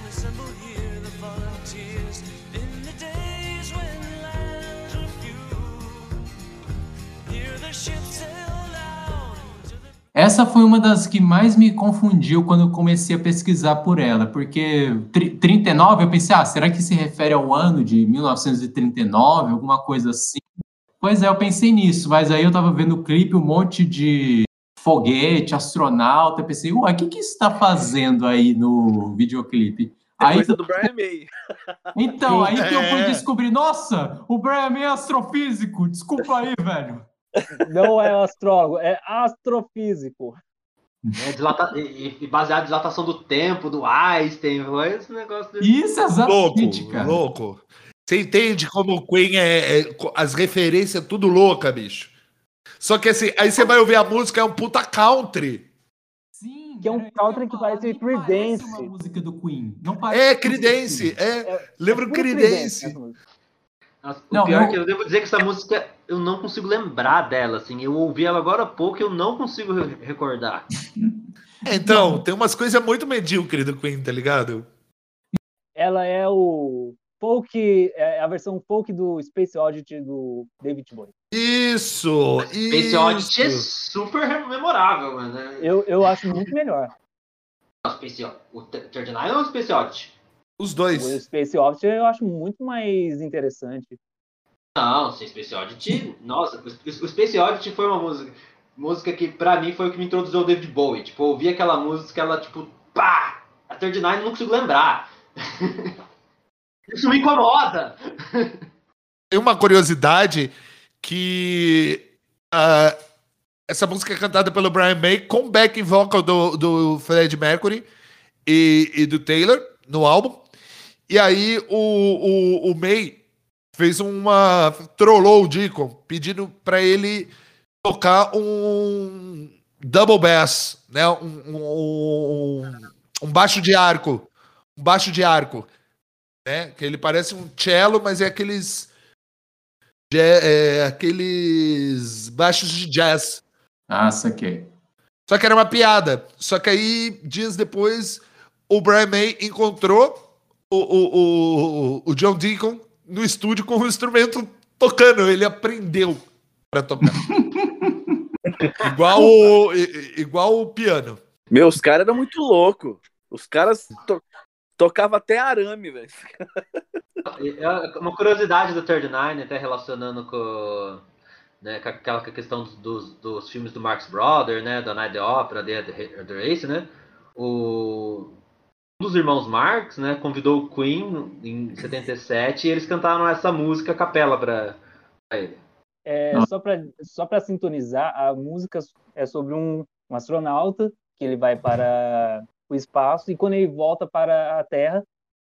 assembled here the volunteers. In the days when lands were few, here the ships sailed out into the Essa foi uma das que mais me confundiu quando eu comecei a pesquisar por ela, porque tri- 39 eu pensei, ah, será que se refere ao ano de 1939, alguma coisa assim? Pois é, eu pensei nisso, mas aí eu tava vendo o clipe, um monte de foguete, astronauta. Eu pensei, uai, o que que isso está fazendo aí no videoclipe? É Aí, coisa do Brian May. [LAUGHS] então, aí que eu fui É. descobrir, nossa, o Brian May é astrofísico, desculpa aí, velho. Não é astrólogo, é astrofísico. É, dilata- e, baseado em dilatação do tempo, do Einstein, foi esse negócio dele. Isso, Louco, exatamente, cara. louco. Você entende como o Queen é, é- As referências tudo louca, bicho. Só que assim, aí você vai ouvir a música, é um puta country. Sim, Que é um isso country eu que parece nem parece Creedence. uma música do Queen. Não parece É, música do Creedence. Queen. É, lembra o puro Creedence. Nossa, o Não, pior eu- é que eu devo dizer que essa música eu não consigo lembrar dela, assim. Eu ouvi ela agora há pouco e eu não consigo re- recordar. Então, tem umas coisas muito medíocres do Queen, tá ligado? Ela é o folk, é a versão folk do Space Oddity do David Bowie. Isso! Space isso. Oddity é super memorável, mano. É- Eu, eu acho muito melhor. Não, Space. O 39 ou o Space Oddity? Os O dois. Space Oddity eu acho muito mais interessante. Não, sem Space Oddity. Nossa, o, o Space Oddity foi uma música. Música que pra mim foi o que me introduziu ao David Bowie. Tipo, eu ouvi aquela música, ela, tipo, pá! A 39 eu não consigo lembrar. [LAUGHS] Isso me incomoda! Tem uma curiosidade que ah, essa música é cantada pelo Brian May com backing vocal do, do Fred Mercury e, e do Taylor no álbum. E aí o, o, o May fez uma. trollou o Deacon pedindo para ele tocar um double bass, né? Um, um, um baixo de arco. Um baixo de arco. Né? Que ele parece um cello, mas é aqueles. ja- é, aqueles baixos de jazz. Ah, saquei. Só que era uma piada. Só que aí, dias depois, o Brian May encontrou o, o, o, o John Deacon no estúdio com o instrumento tocando. Ele aprendeu para tocar. [LAUGHS] igual, o, igual o piano. Meu, os caras eram muito loucos. Os caras to tocavam até arame, velho. É uma curiosidade do 39, até relacionando com, né, com aquela questão dos, dos, filmes do Marx Brothers, né, da Night the Opera, The, the, the Race, né, o, um dos irmãos Marx, né, convidou o Queen em 77 e eles cantaram essa música a capela pra, pra ele. É, só para só para sintonizar, a música é sobre um, um astronauta que ele vai para o espaço e quando ele volta para a Terra,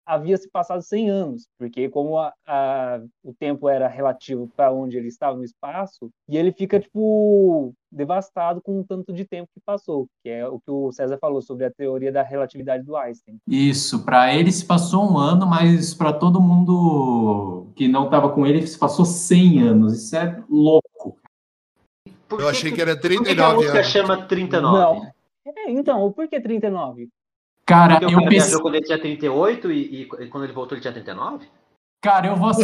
havia se passado 100 anos, porque como a, a- o tempo era relativo para onde ele estava no espaço, e ele fica tipo devastado com o tanto de tempo que passou, que é o que o César falou sobre a teoria da relatividade do Einstein. Isso, para ele se passou um ano, mas para todo mundo que não estava com ele se passou 100 anos. Isso é louco. Por Eu achei que era por que, que a 39 música anos. chama 39? Não. É, então, por que 39? Cara, Porque eu pensei, quando ele tinha 38 e, e, e quando ele voltou ele tinha 39? cara, eu vou [LAUGHS] assim,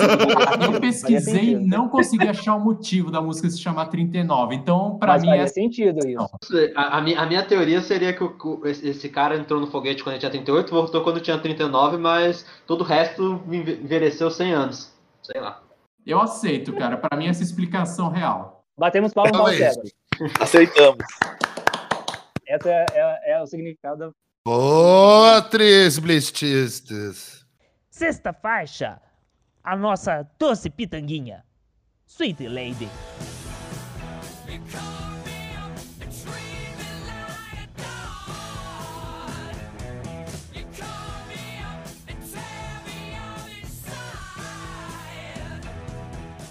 eu pesquisei e não consegui achar o motivo da música se chamar 39. Então, para Mas mim faria é sentido isso. A, a minha, a minha teoria seria que o- o- esse cara entrou no foguete quando ele tinha 38, voltou quando tinha 39, mas todo o resto enve- envelheceu 100 anos. Sei lá. eu aceito, cara. Para mim essa explicação real. Batemos palmas para o é César. Aceitamos. Essa é, é- é o significado da Outros blististas. Sexta faixa, a nossa doce pitanguinha, Sweet Lady.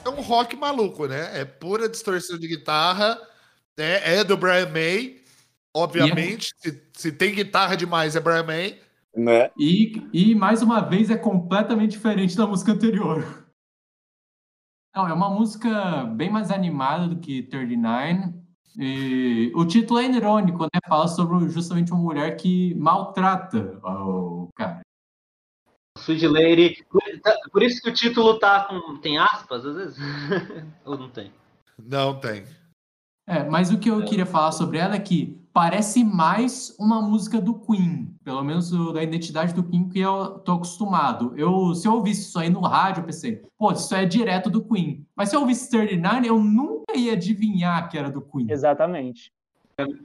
É um rock maluco, né? É pura distorção de guitarra. né? É do Brian May. Obviamente, se, se tem guitarra demais, é Brian May. Né? E, e mais uma vez é completamente diferente da música anterior. Não, é uma música bem mais animada do que 39. E o título é irônico, né? Fala sobre justamente uma mulher que maltrata o cara. Sweet Lady. Por, por isso que o título tá com. Tem aspas, às vezes? [LAUGHS] Ou não tem? Não tem. É, mas o que eu queria falar sobre ela é que parece mais uma música do Queen, pelo menos da identidade do Queen que eu tô acostumado. Eu, se eu ouvisse isso aí no rádio, eu pensei, pô, isso é direto do Queen. Mas se eu ouvisse 39, eu nunca ia adivinhar que era do Queen. Exatamente.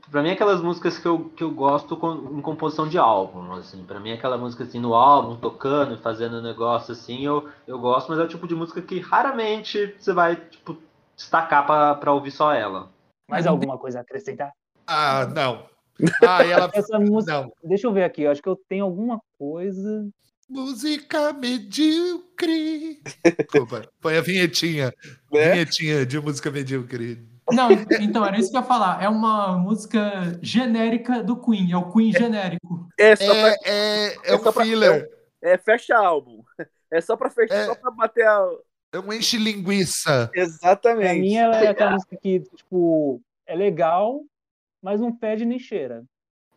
Pra mim, aquelas músicas que eu, que eu gosto com- em composição de álbum, assim. Pra mim, aquela música assim no álbum, tocando e fazendo negócio assim, eu, eu gosto, mas é o tipo de música que raramente você vai, tipo, destacar pra, pra ouvir só ela. Mais alguma coisa a acrescentar? Ah, não. Ah, e ela. [LAUGHS] Essa música. Não. Deixa eu ver aqui, eu acho que eu tenho alguma coisa. Música medíocre. Desculpa, põe a vinhetinha. [LAUGHS] Né? Vinhetinha de música medíocre. Não, então, era isso que eu ia falar. É uma música genérica do Queen, é o Queen genérico. É só pra, É, é, é é um só pra- filler. é, fecha álbum. É só pra fechar, É. só pra bater a. É um enche linguiça. Pra Exatamente. mim, ela é aquela música que, tipo, é legal, mas não pede nem cheira.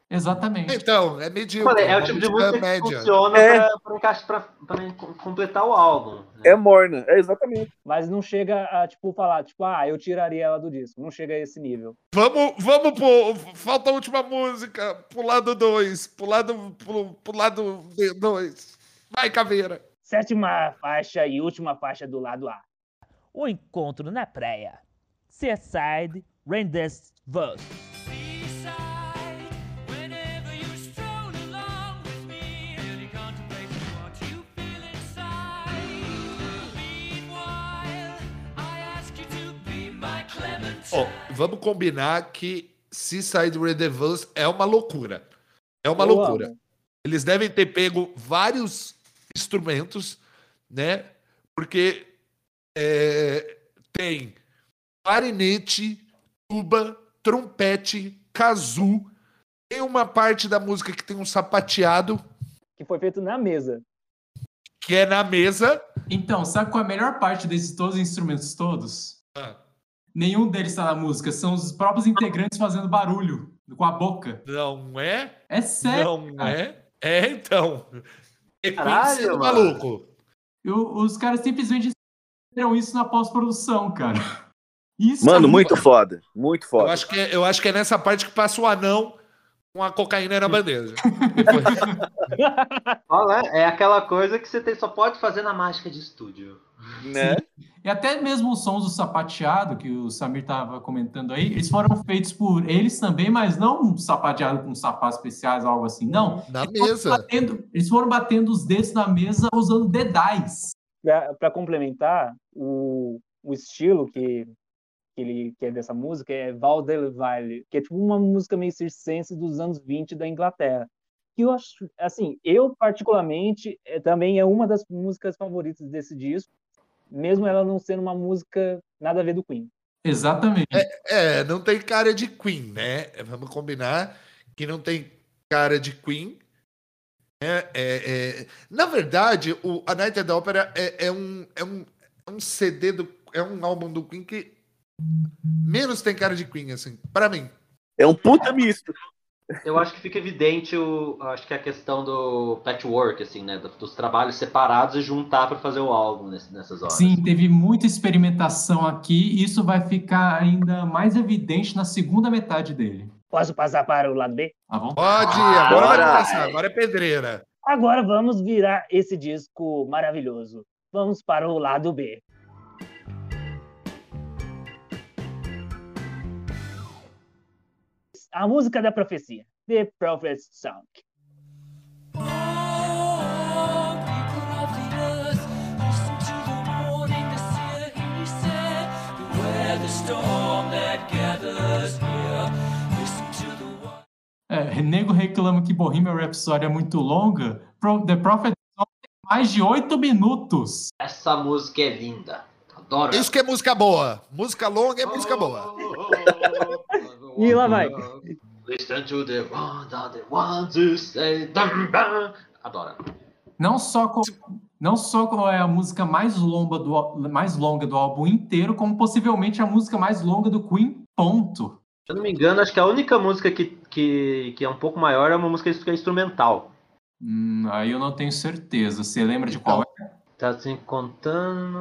Exatamente. Então, é medíocre. Falei, é o uma tipo de música que média. funciona É. pra, pra, encaixar- pra, pra completar o álbum. né? É morna. É exatamente. Mas não chega a, tipo, falar, tipo, ah, eu tiraria ela do disco. Não chega a esse nível. Vamos, vamos pro. Falta a última música. Pro lado 2. Pro lado, pro, pro lado 2. Vai, caveira. Sétima faixa e última faixa do lado A. O encontro na praia. Seaside, Renders Verse. Ó, vamos combinar que Seaside Redevils é uma loucura. É uma Eu loucura. Eles devem ter pego vários instrumentos, né? Porque é, tem clarinete, tuba, trompete, kazoo. Tem uma parte da música que tem um sapateado, Que foi feito na mesa. que é na mesa. Então, sabe qual é a melhor parte desses todos os instrumentos todos? Ah, Nenhum deles está na música, são os próprios integrantes fazendo barulho com a boca. Não é? É sério. Não é? É, então. É Caralho, maluco. Eu- os caras simplesmente fizeram isso na pós-produção, cara. Isso Mano, é muito foda. Muito Eu foda. acho, que é, eu acho que é nessa parte que passa o anão com a cocaína na bandeja. [LAUGHS] Depois- Olha, é aquela coisa que você tem- só pode fazer na mágica de estúdio. Né? [LAUGHS] E até mesmo os sons do sapateado, que o Samir tava comentando aí, eles foram feitos por eles também, mas não um sapateado com sapatos especiais, algo assim, não. na Eles foram mesa. batendo- eles foram batendo os dedos na mesa usando dedais. Para complementar, o, o estilo que, que ele que é dessa música é Val del Valle, que é tipo uma música meio circense dos anos 20 da Inglaterra. Que eu acho, assim, eu particularmente é, também é uma das músicas favoritas desse disco, mesmo ela não sendo uma música nada a ver do Queen. Exatamente. É, não tem cara de Queen, né? Vamos combinar que não tem cara de Queen. É, é, é- Na verdade, o A Night at the Opera é, é um, é, um, é um CD, do, é um álbum do Queen que menos tem cara de Queen, assim, pra mim. É um puta misto. Eu acho que fica evidente o, acho que a questão do patchwork, assim, né? do- Dos trabalhos separados e juntar para fazer o álbum nessas horas. Sim, teve muita experimentação aqui, e isso vai ficar ainda mais evidente na segunda metade dele. Posso passar para o lado B? Tá bom? Pode, agora vai começar, agora é pedreira. Agora vamos virar esse disco maravilhoso. Vamos para o lado B. A música da profecia, The Prophet's Song. Oh. É, nego reclama que Bohemian Rhapsody é muito longa. The Prophet Song tem mais de oito minutos. Essa música é linda. Adoro. Isso que é música boa. Música longa é música boa. E lá vai. Listen to the one that they want to say. Dum, dum. Adoro. Não só, co- não só qual é a música mais longa, do, mais longa do álbum inteiro, como possivelmente a música mais longa do Queen, ponto. Se eu não me engano, acho que a única música que, que, que é um pouco maior é uma música que é instrumental. Hum, aí eu não tenho certeza. Você lembra de qual é? Tá se contando.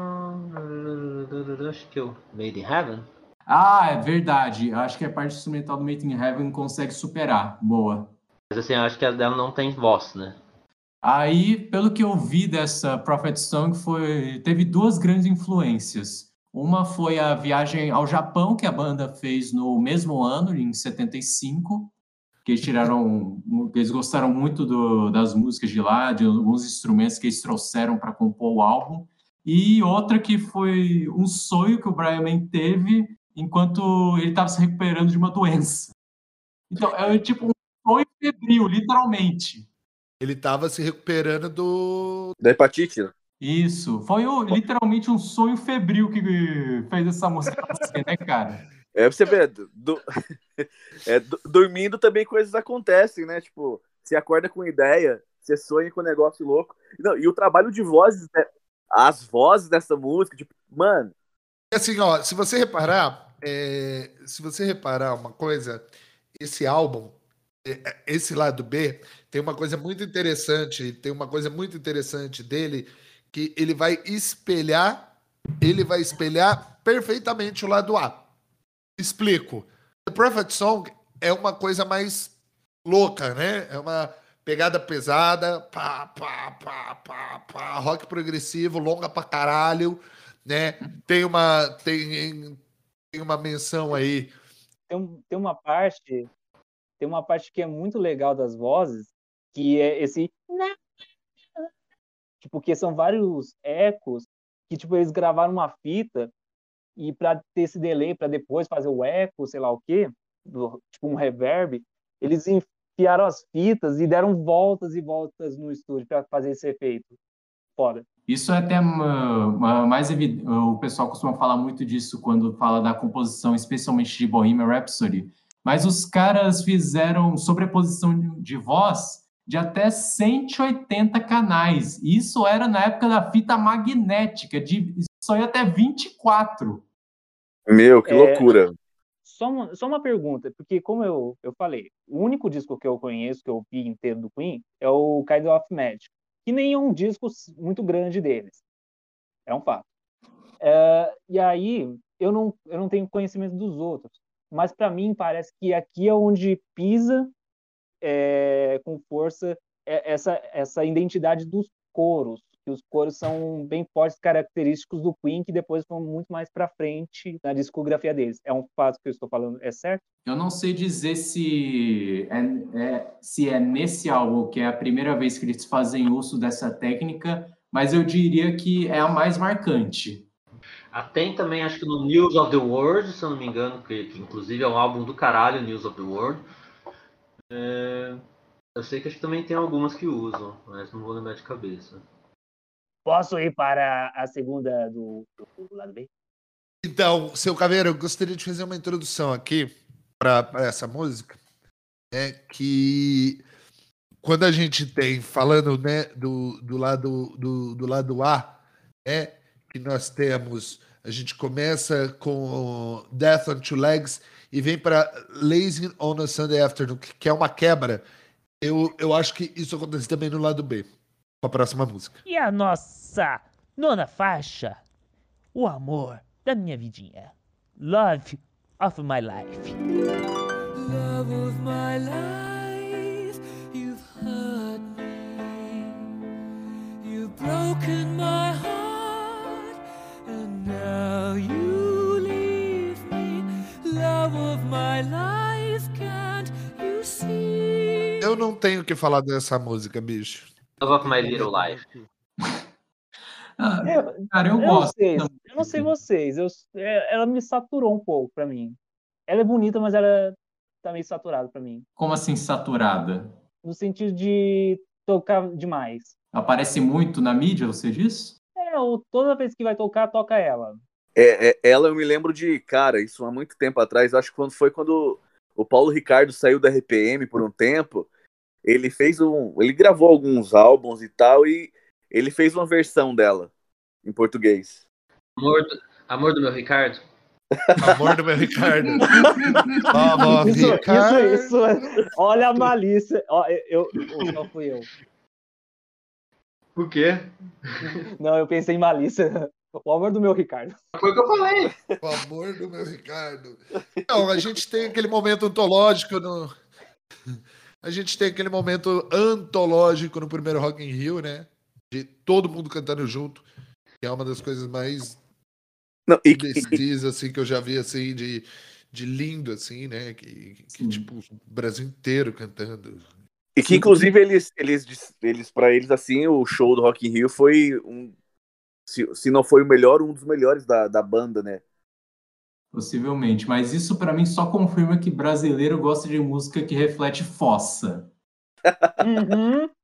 Acho que o Made in Heaven. Ah, é verdade. Acho que a parte instrumental do Made in Heaven consegue superar. Boa. Mas assim, eu acho que a dela não tem voz, né? Aí, pelo que eu vi dessa Prophet Song, foi, teve duas grandes influências. Uma foi a viagem ao Japão, que a banda fez no mesmo ano, em 75, que eles tiraram, que eles gostaram muito do- das músicas de lá, de alguns instrumentos que eles trouxeram para compor o álbum. E outra que foi um sonho que o Brian May teve enquanto ele estava se recuperando de uma doença. Então, é tipo um sonho febril, literalmente. Ele tava se recuperando do. Da hepatite. né? Isso, foi o- literalmente um sonho febril que fez essa música nascer, né, cara? É pra você ver, do- do- [LAUGHS] é, do- dormindo também coisas acontecem, né? Tipo, você acorda com ideia, você sonha com um negócio louco. Não, e o trabalho de vozes, né? as vozes dessa música, tipo, mano, Assim, ó, se você reparar, é, se você reparar uma coisa, esse álbum, é, esse lado B, tem uma coisa muito interessante, tem uma coisa muito interessante dele, que ele vai espelhar, ele vai espelhar perfeitamente o lado A. Explico. The Prophet Song é uma coisa mais louca, né? É uma pegada pesada, pá, pá, pá, pá, pá, rock progressivo, longa pra caralho, né? Tem uma tem, tem uma menção aí. tem, tem uma parte tem uma parte que é muito legal das vozes que é esse tipo que são vários ecos que tipo eles gravaram uma fita e para ter esse delay para depois fazer o eco sei lá o quê tipo um reverb eles enfiaram as fitas e deram voltas e voltas no estúdio para fazer esse efeito foda Isso é até uma- uma- mais evidente. O pessoal costuma falar muito disso quando fala da composição, especialmente de Bohemian Rhapsody. Mas os caras fizeram sobreposição de- de voz de até 180 canais. Isso era na época da fita magnética, de só ia até 24. meu, que É. loucura. Só uma, só uma pergunta, porque como eu, eu falei, o único disco que eu conheço, que eu vi inteiro do Queen, é o Kind of Magic, que nem é um disco muito grande deles. É um fato. É, e aí, eu não, eu não tenho conhecimento dos outros, mas para mim parece que aqui é onde pisa é, com força é- essa, essa identidade dos coros, que os coros são bem fortes, característicos do Queen, que depois foram muito mais para frente na discografia deles. É um fato que eu estou falando, é certo? Eu não sei dizer se é, é- se é nesse álbum que é a primeira vez que eles fazem uso dessa técnica, mas eu diria que é a mais marcante. Ah, Tem também, acho que no News of the World, se eu não me engano, que, que inclusive é um álbum do caralho, News of the World. É, eu sei que acho que também tem algumas que usam, mas não vou lembrar de cabeça. Posso ir para a segunda do, do lado B? Então, seu Caveira, eu gostaria de fazer uma introdução aqui para essa música, né? Que quando a gente tem, falando né, do, do, lado, do, do lado A, né? Que nós temos, a gente começa com Death on Two Legs e vem para Lazy on a Sunday Afternoon, que é uma quebra. Eu, eu acho que isso acontece também no lado B, com a próxima música. E a nossa nona faixa, o amor da minha vidinha. Love of my life. Love of my life, you've hurt me. You've broken my heart, and now you leave me. Love of my life, can't you see? Eu não tenho o que falar dessa música, bicho. Love of My Little Life. Ah, Eu, cara, eu eu não gosto. sei, eu não sei vocês, eu, é, ela me saturou um pouco para mim. Ela é bonita, mas ela tá meio saturada para mim. Como assim saturada? No sentido de tocar demais. Aparece muito na mídia, você diz? É, ou toda vez que vai tocar, toca ela. É, é, ela eu me lembro de, cara, isso há muito tempo atrás, eu acho que quando foi quando o Paulo Ricardo saiu da RPM por um tempo, ele fez um. Ele gravou alguns álbuns e tal, e ele fez uma versão dela em português. Amor do, amor do meu Ricardo? Amor do meu Ricardo. [LAUGHS] Vamos, Isso, Ricardo. isso, isso. é- Olha a malícia. Ó, eu, eu, não fui eu. Por quê? Não, eu pensei em malícia. O amor do meu Ricardo. Foi o que eu falei. O amor do meu Ricardo. Não, a gente tem aquele momento antológico no. A gente tem aquele momento antológico no primeiro Rock in Rio, né? De todo mundo cantando junto. Que é uma das coisas mais Não, e, e- dias, assim, que eu já vi, assim, de, de lindo, assim, né? Que, que, tipo, o Brasil inteiro cantando. e que inclusive eles, eles, eles para eles assim, o show do Rock in Rio foi um se, se não foi o melhor, um dos melhores da, da banda, né? Possivelmente, mas isso pra mim só confirma que brasileiro gosta de música que reflete fossa. Uhum. [LAUGHS]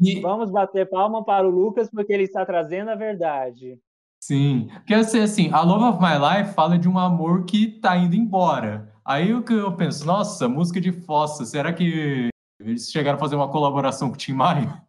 E, Vamos bater palma para o Lucas, porque ele está trazendo a verdade. sim, porque assim, assim, a Love of My Life fala de um amor que tá indo embora. Aí o que eu penso, nossa, música de fossa, será que eles chegaram a fazer uma colaboração com o Tim Maia?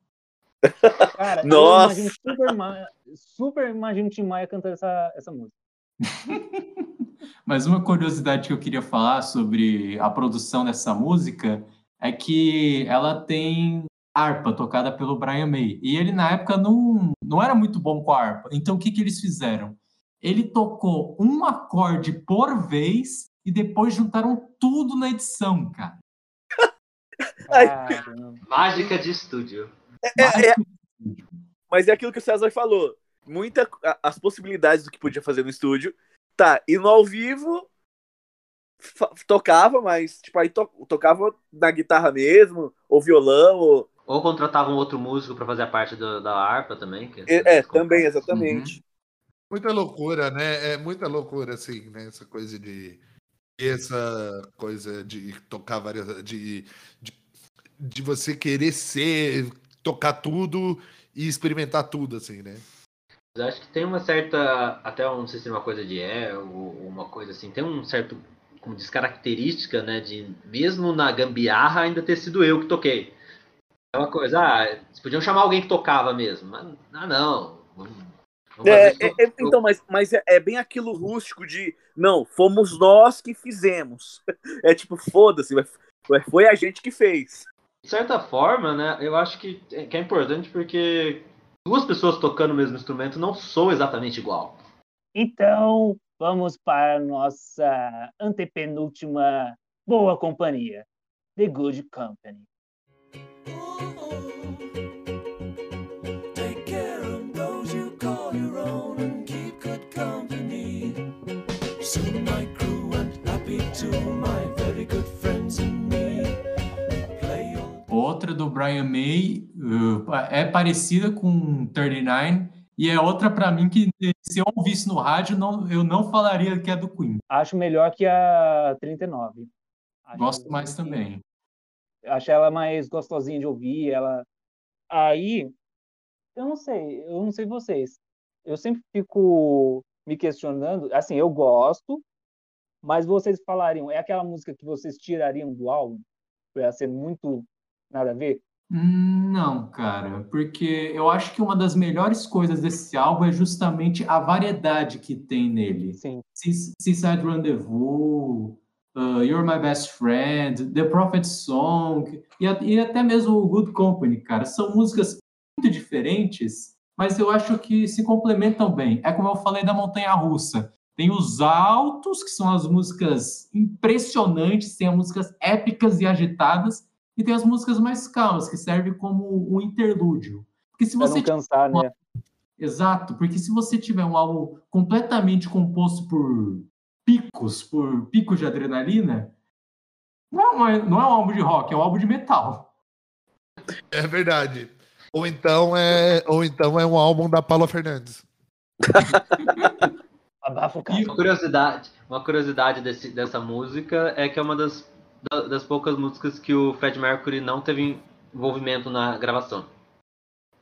Cara, Nossa! eu imagino super, super imagino o Tim Maia cantando essa, essa música. [LAUGHS] Mas uma curiosidade que eu queria falar sobre a produção dessa música é que ela tem harpa tocada pelo Brian May. E ele, na época, não, não era muito bom com a harpa. Então, o que, que eles fizeram? Ele tocou um acorde por vez e depois juntaram tudo na edição, cara. [LAUGHS] Mágica de estúdio. É, é, mas é aquilo que o César falou. Muita, as possibilidades do que podia fazer no estúdio. Tá, e no ao vivo tocava, mas tipo, aí to- tocava na guitarra mesmo, ou violão, ou. Ou contratava um outro músico pra fazer a parte do- da harpa também. que- É, é, também, exatamente. Muita loucura, né? É muita loucura, assim, né? Essa coisa de. Essa coisa de tocar várias. De, de, de você querer ser, tocar tudo e experimentar tudo, assim, né? Eu acho que tem uma certa, até não sei se é uma coisa de é ou ou uma coisa assim, tem um certo, como diz, característica, né, de mesmo na gambiarra ainda ter sido eu que toquei. É uma coisa, ah, eles podiam chamar alguém que tocava mesmo, mas, ah não, É, é, é, então, mas, mas é, é bem aquilo rústico de não, fomos nós que fizemos. [LAUGHS] É tipo, foda-se, foi a gente que fez. De certa forma, né, eu acho que, é- que é importante porque duas pessoas tocando o mesmo instrumento não sou exatamente igual. Então, vamos para a nossa antepenúltima boa companhia. The Good Company. Take care of those you call your own and keep good company. Soon my crew went happy to my very good friends and me. Play old Outra do Brian May é parecida com 39 e é outra pra mim que se eu ouvisse no rádio não, eu não falaria que é do Queen. Acho melhor que a 39. Acho Gosto mais que- também. Acho ela mais gostosinha de ouvir, ela aí eu não sei, eu não sei vocês. Eu sempre fico me questionando, assim, eu gosto, mas vocês falariam, é aquela música que vocês tirariam do álbum para ser muito nada a ver? Não, cara, porque eu acho que uma das melhores coisas desse álbum é justamente a variedade que tem nele. Sim. Seas- Seaside Rendezvous, uh, You're My Best Friend, The Prophet Song e, e até mesmo o Good Company, cara. São músicas muito diferentes, mas eu acho que se complementam bem. É como eu falei da Montanha Russa. Tem os altos, que são as músicas impressionantes, tem as músicas épicas e agitadas, e tem as músicas mais calmas, que servem como um interlúdio. Porque se Pra você não cansar, né? Exato, porque se você tiver um álbum completamente composto por picos, por picos de adrenalina, não é, não é um álbum de rock, é um álbum de metal. É verdade. Ou então é, ou então é um álbum da Paula Fernandes. Abafa o E- cara. Uma curiosidade, uma curiosidade desse- dessa música é que é uma das, da- das poucas músicas que o Fred Mercury não teve envolvimento na gravação.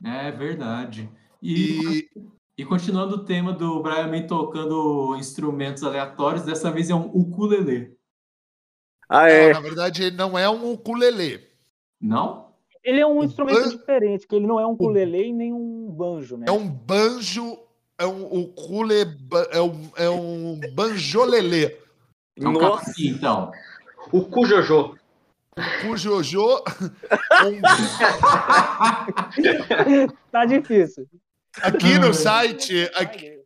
É verdade. E, E e continuando o tema do Brian May tocando instrumentos aleatórios, dessa vez é um ukulele. Ah, não, é. na verdade ele não é um ukulele. Não? Ele é um instrumento ban- diferente, que ele não é um ukulele e nem um banjo, né? É um banjo, é um ukule, é um, é um banjolelê. É um Nossa, cavaquinho, então. O Cujojo. Cujojo, [LAUGHS] um, Tá difícil. aqui no site, aqui,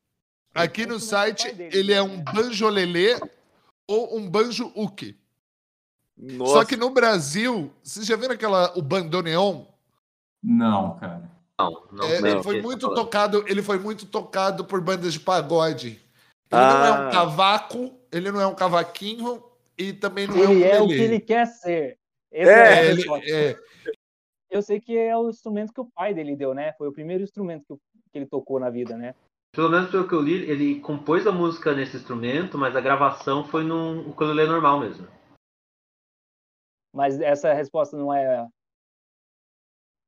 aqui no site ele é um banjolelê ou um banjo uke. nossa. Só que no Brasil, vocês já viram aquela o bandoneon? Não, cara. Não, não. É, sei ele o foi que muito tá tocado, ele foi muito tocado por bandas de pagode. Ele não é um Ah. cavaco, ele não é um cavaquinho e também não é Ele é o que ukulele. ele quer ser. Essa É, É, ele- resposta. é, Eu sei que é o instrumento que o pai dele deu, né? Foi o primeiro instrumento que, o- que ele tocou na vida, né? Pelo menos pelo que eu li, ele compôs a música nesse instrumento, mas a gravação foi num ukulele normal mesmo. Mas essa resposta não é.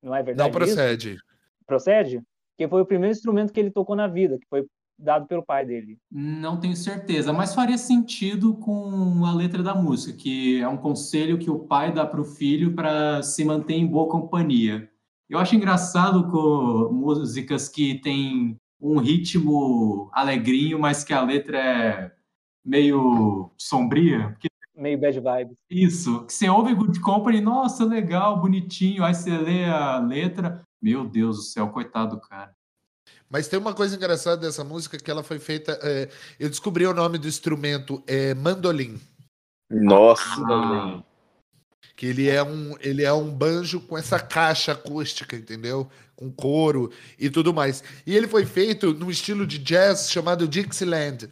Não é verdade? não isso? procede. Procede? Porque foi o primeiro instrumento que ele tocou na vida, que foi dado pelo pai dele. Não tenho certeza, mas faria sentido com a letra da música, que é um conselho que o pai dá para o filho para se manter em boa companhia. Eu acho engraçado com músicas que tem um ritmo alegrinho, mas que a letra é meio sombria. Porque Meio bad vibes. isso, que você ouve Good Company, nossa, legal, bonitinho, aí você lê a letra, meu Deus do céu, coitado do cara. Mas tem uma coisa engraçada dessa música que ela foi feita. é, eu descobri o nome do instrumento, é mandolim. Nossa. Ah. Que ele é um, ele é um banjo com essa caixa acústica, entendeu? Com couro e tudo mais. E ele foi feito num estilo de jazz chamado Dixieland,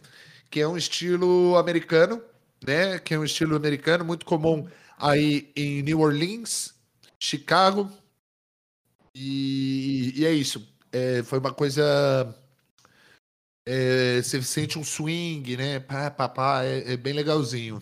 que é um estilo americano, né? Que é um estilo americano muito comum aí em New Orleans, Chicago. E, e é isso. É, foi uma coisa. é, você sente um swing, né? Pá, pá, pá, é, é bem legalzinho.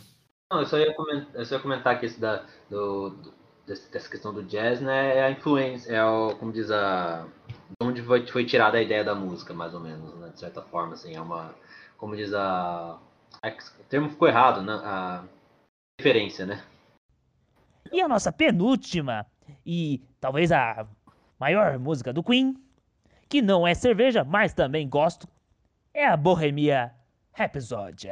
Não, eu só ia comentar, eu só ia comentar que esse da, do, do- dessa questão do jazz, né, é a influência, é o, como diz a, de onde foi, foi tirada a ideia da música, mais ou menos, né, de certa forma, assim, é uma, como diz a, o termo ficou errado, né, a referência, né. E a nossa penúltima e talvez a maior música do Queen, que não é cerveja, mas também gosto, é a Bohemia Rhapsody.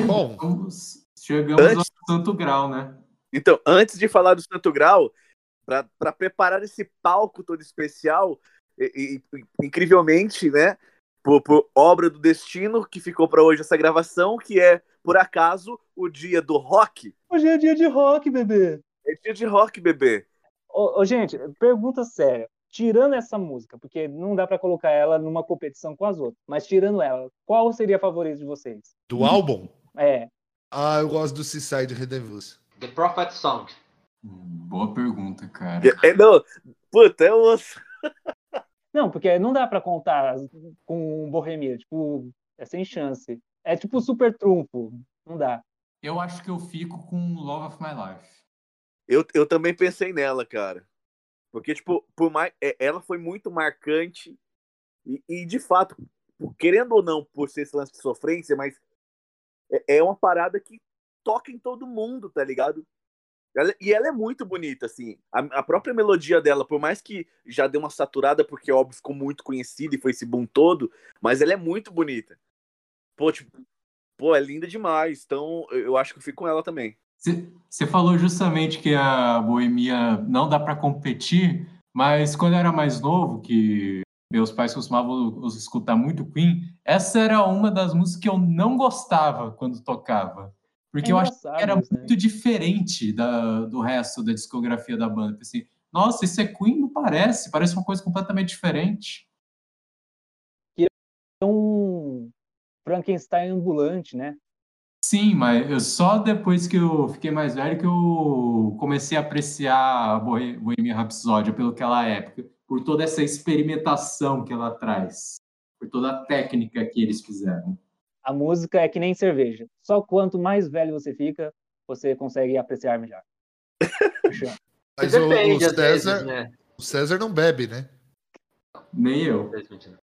Oh. Bom. Chegamos, chegamos Antes- ao santo grau, né? Então, antes de falar do Santo Grau, para preparar esse palco todo especial, e, e- incrivelmente, né, por, por obra do destino, que ficou para hoje essa gravação, que é, por acaso, o dia do rock. Hoje é dia de rock, bebê. É dia de rock, bebê. Ô, ô, gente, pergunta séria. Tirando essa música, porque não dá pra colocar ela numa competição com as outras, mas tirando ela, qual seria a favorita de vocês? Do álbum? É, Ah, eu gosto do Seaside Rendezvous. The Prophet Song. Boa pergunta, cara. É, não, puta, é osso. [LAUGHS] não, porque não dá pra contar com Bohemia, tipo, é sem chance. É tipo super trunfo, não dá. Eu acho que eu fico com Love of My Life. Eu, eu também pensei nela, cara. Porque, tipo, por mais. é, Ela foi muito marcante. E, e, de fato, querendo ou não, por ser esse lance de sofrência, mas é, é uma parada que toca em todo mundo, tá ligado? Ela- e ela é muito bonita, assim. A, a própria melodia dela, por mais que já deu uma saturada, porque óbvio ficou muito conhecida e foi esse boom todo, mas ela é muito bonita. Pô, tipo, pô, é linda demais. Então, eu acho que eu fico com ela também. Você falou justamente que a boemia não dá para competir, mas quando eu era mais novo, que meus pais costumavam os escutar muito Queen, essa era uma das músicas que eu não gostava quando tocava. Porque É eu achava que era né? muito diferente da, do resto da discografia da banda. Pensei, nossa, isso é Queen? Não parece, parece uma coisa completamente diferente. É um Frankenstein ambulante, né? Sim, mas eu- só depois que eu fiquei mais velho que eu comecei a apreciar a Bohe- Bohemian Rhapsody pelaquela época, por toda essa experimentação que ela traz, por toda a técnica que eles fizeram. A música é que nem cerveja. Só quanto mais velho você fica, você consegue apreciar melhor. Mas o, o Depende, às César, vezes, né. o César não bebe, né? Nem eu.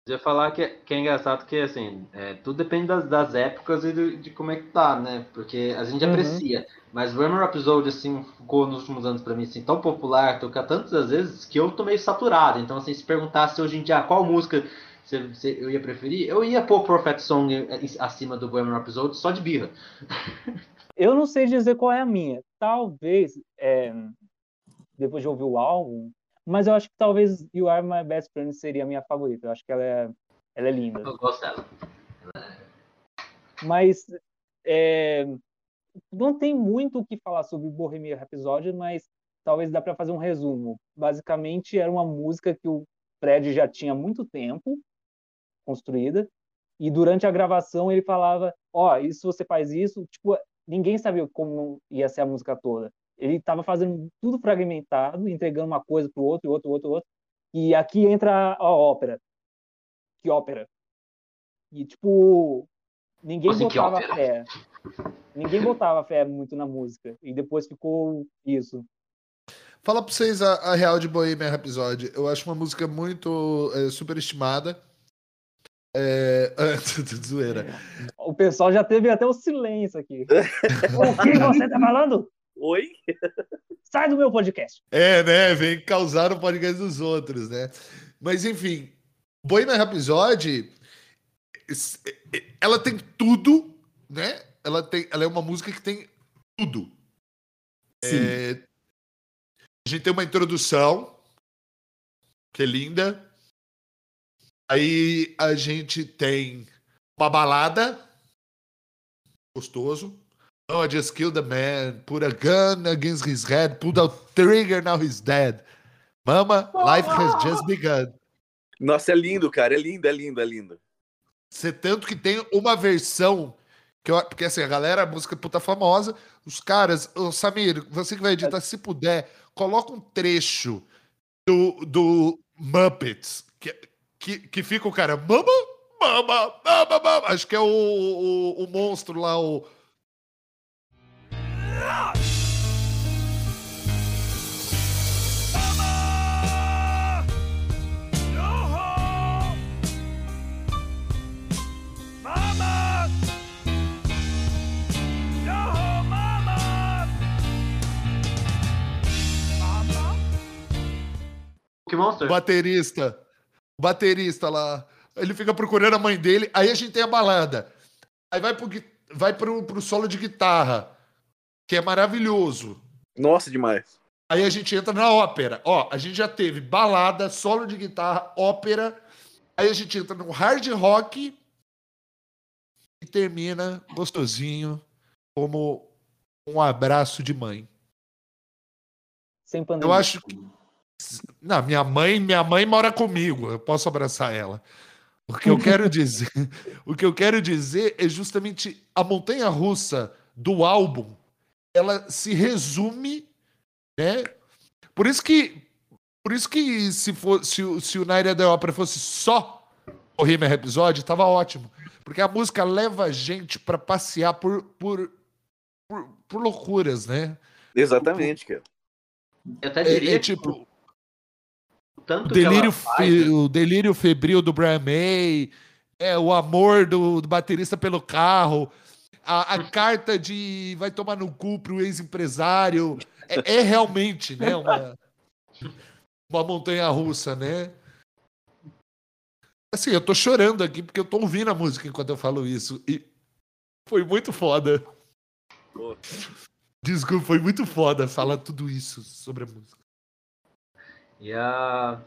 Eu ia falar que, que é engraçado que, assim, é, tudo depende das, das épocas e do- de como é que tá, né? Porque a gente Uhum. aprecia, mas o Hammer Episode, assim, ficou nos últimos anos pra mim, assim, tão popular, tocar tantas vezes, que eu tô meio saturado. Então, assim, se perguntasse hoje em dia qual música você- você- eu ia preferir, eu ia pôr Prophet Song acima do Bohemian Episode só de birra. [LAUGHS] Eu não sei dizer qual é a minha. Talvez, é, depois de ouvir o álbum, mas eu acho que talvez You Are My Best Friend seria a minha favorita. Eu acho que ela é, ela é linda. Eu gosto dela. Mas é, não tem muito o que falar sobre Bohemian Rhapsody, mas talvez dá para fazer um resumo. Basicamente, era uma música que o Fred já tinha há muito tempo construída, e durante a gravação ele falava: Ó, oh, isso você faz isso. Tipo, ninguém sabia como ia ser a música toda. Ele estava fazendo tudo fragmentado, entregando uma coisa para o outro, outro, outro, outro. E aqui entra a ópera. Que ópera? E, tipo, ninguém Assim, que botava fé. Ninguém botava fé muito na música. E depois ficou isso. Fala pra vocês a, a real de Bohemian Rhapsody. Eu acho uma música muito é, superestimada. É... [LAUGHS] Zoeira. O pessoal já teve até o silêncio aqui. [LAUGHS] o que você tá falando? Oi? Sai do meu podcast. É, né? Vem causar o podcast dos outros, né? Mas enfim, Bohemian Rhapsody, ela tem tudo, né? Ela, tem, ela é uma música que tem tudo. Sim. É, a gente tem uma introdução, que é linda. Aí a gente tem uma balada, gostoso. Oh, I just killed a man, put a gun against his head, pulled the trigger, now he's dead. Mama, life has [LAUGHS] just begun. Nossa, é lindo, cara. É lindo, é lindo, é lindo. Você tanto que tem uma versão que eu, porque assim, a galera, a música é puta famosa, os caras, ô Samir, você que vai editar, se puder, coloca um trecho do, do Muppets, que, que, que fica o cara, mama, mama, mama, mama, acho que é o, o, o monstro lá, o... Que monster? baterista, o baterista lá, ele fica procurando a mãe dele, aí a gente tem a balada, aí vai pro, vai pro, pro solo de guitarra, que é maravilhoso, Nossa, demais. Aí a gente entra na ópera. Ó, a gente já teve balada, solo de guitarra, ópera. Aí a gente entra no hard rock e termina gostosinho, como um abraço de mãe. Sem pandemia. Eu acho que. Não, minha mãe, minha mãe mora comigo. Eu posso abraçar ela. O que eu quero [LAUGHS] dizer, o que eu quero dizer é justamente a montanha russa do álbum. Ela se resume, né? Por isso que, por isso que se for, se, o- se o Night at the Opera fosse só o Bohemian Rhapsody, tava ótimo, porque a música leva a gente para passear por, por, por, por loucuras, né? Exatamente, cara. Eu até É, diria é que tipo tanto o que ela delírio, faz, fe- o delírio febril do Brian May, é, o amor do, do baterista pelo carro, a, a [LAUGHS] carta de vai tomar no cu pro ex-empresário. É, é realmente né, uma, uma montanha russa, né? Assim, eu tô chorando aqui porque eu tô ouvindo a música enquanto eu falo isso. E foi muito foda. Desculpa, foi muito foda falar tudo isso sobre a música. E a.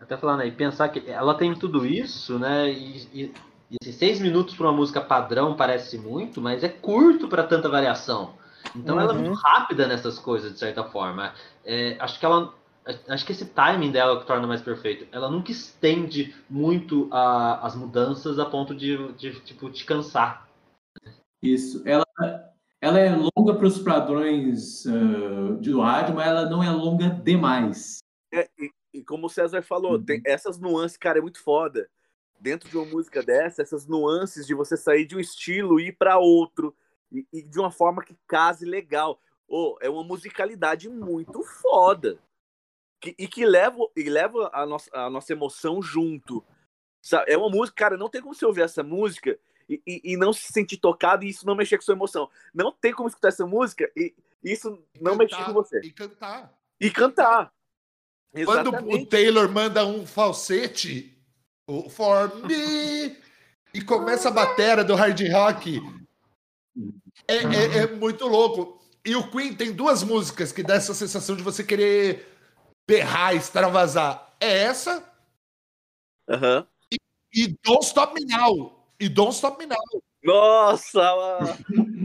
Até falando aí, pensar que ela tem tudo isso, né? E, e, e esses seis minutos para uma música padrão parece muito, mas é curto para tanta variação. Então ela é Uhum. muito rápida nessas coisas, de certa forma. É, acho que ela. Acho que esse timing dela é o que torna mais perfeito. Ela nunca estende muito a- as mudanças a ponto de, de, tipo, te cansar. Isso. Ela, ela é longa para os padrões ah, de rádio, mas ela não é longa demais. É, e, e como o César falou, Uhum. tem essas nuances, cara, é muito foda. Dentro de uma música dessa, essas nuances de você sair de um estilo e ir pra outro, e, e de uma forma que case legal. Ô, é uma musicalidade muito foda. Que- e que leva, e leva a, nossa, a nossa emoção junto. Sabe? É uma música, cara, não tem como você ouvir essa música e, e- e não se sentir tocado e isso não mexer com sua emoção. Não tem como escutar essa música e isso não mexer com você. E cantar. E cantar. Quando o Exatamente. Taylor manda um falsete, o For Me, [LAUGHS] e começa a batera do hard rock, é, é- é muito louco. E o Queen tem duas músicas que dá essa sensação de você querer berrar, extravasar. É essa Aham. e Don't Stop Me Now. E Don't Stop Me Now. Nossa! [LAUGHS]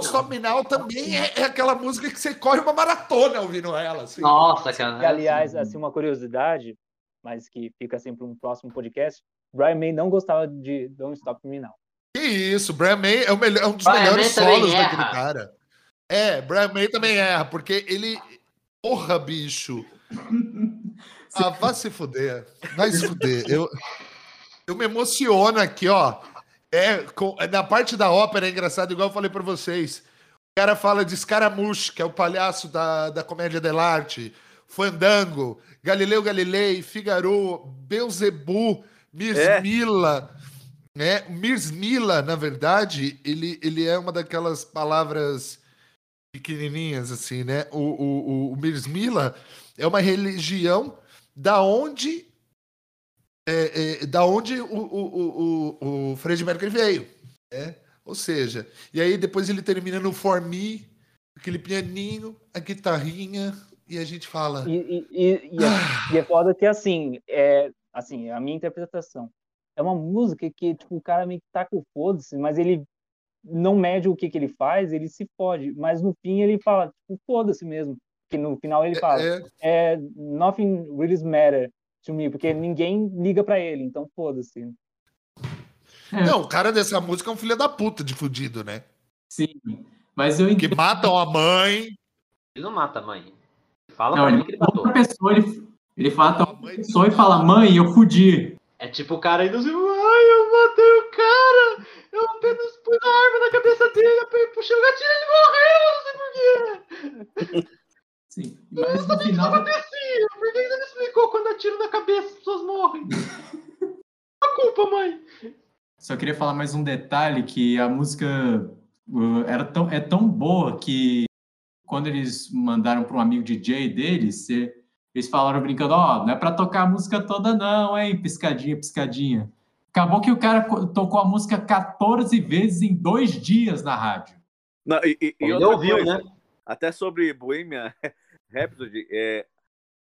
Stop Now também é, é aquela música que você corre uma maratona ouvindo ela. Assim. Nossa, cara. E, aliás, assim, uma curiosidade, mas que fica sempre um próximo podcast, Brian May não gostava de Don't Stop Me Now. Que isso, Brian May é, o melhor, é um dos Brian melhores solos erra. daquele cara. É, Brian May também erra, porque ele. Porra, bicho. [LAUGHS] Ah, vai se fuder. Vai se fuder. Eu, eu me emociono aqui, ó. É, com- na parte da ópera é engraçado, igual eu falei pra vocês. O cara fala de Scaramouche, que é o palhaço da, da comédia dell'arte, Fandango, Galileu Galilei, Figaro, Beelzebub, Mirsmila. Né? Mirsmila, na verdade, ele, ele é uma daquelas palavras pequenininhas, assim, né? O, o, o, o Mirsmila é uma religião da onde é, é, da onde o, o, o, o, o Fred Mercury veio, né? Ou seja, e aí depois ele termina no For Me, aquele pianinho, a guitarrinha, e a gente fala... E, e, e, e é, e é foda que, assim, é, assim, a minha interpretação, é uma música que, tipo, o cara meio que tá com foda-se, mas ele não mede o que que ele faz, ele se fode, mas no fim ele fala, tipo, foda-se mesmo, que no final ele fala, É, é, nothing really matter me, porque ninguém liga pra ele, então foda-se. não, o cara dessa música é um filho da puta de fudido, né? Sim. Mas eu Que entendo. matam a mãe, Ele não mata a mãe. Fala Não, ele que ele matou. outra pessoa, ele, ele fala A pra mãe outra pessoa e fala, mãe, eu fudi. É tipo o cara indo assim, ai, eu matei o cara, eu apenas pus a arma na cabeça dele, eu puxei o gatilho e ele morreu, não sei porquê. Sim. Mas no final. Acontecia, por que você não explicou quando atiro na cabeça as pessoas morrem? [LAUGHS] A culpa, mãe. Só queria falar mais um detalhe que a música uh, era tão, é tão boa que quando eles mandaram para um amigo DJ deles, eles falaram brincando, ó, não é para tocar a música toda não, hein, piscadinha, piscadinha. Acabou que o cara co- tocou a música 14 vezes em dois dias na rádio. Não, e, e- e outra ouviu, coisa, né? Até sobre Bohemian [LAUGHS] Rhapsody, é,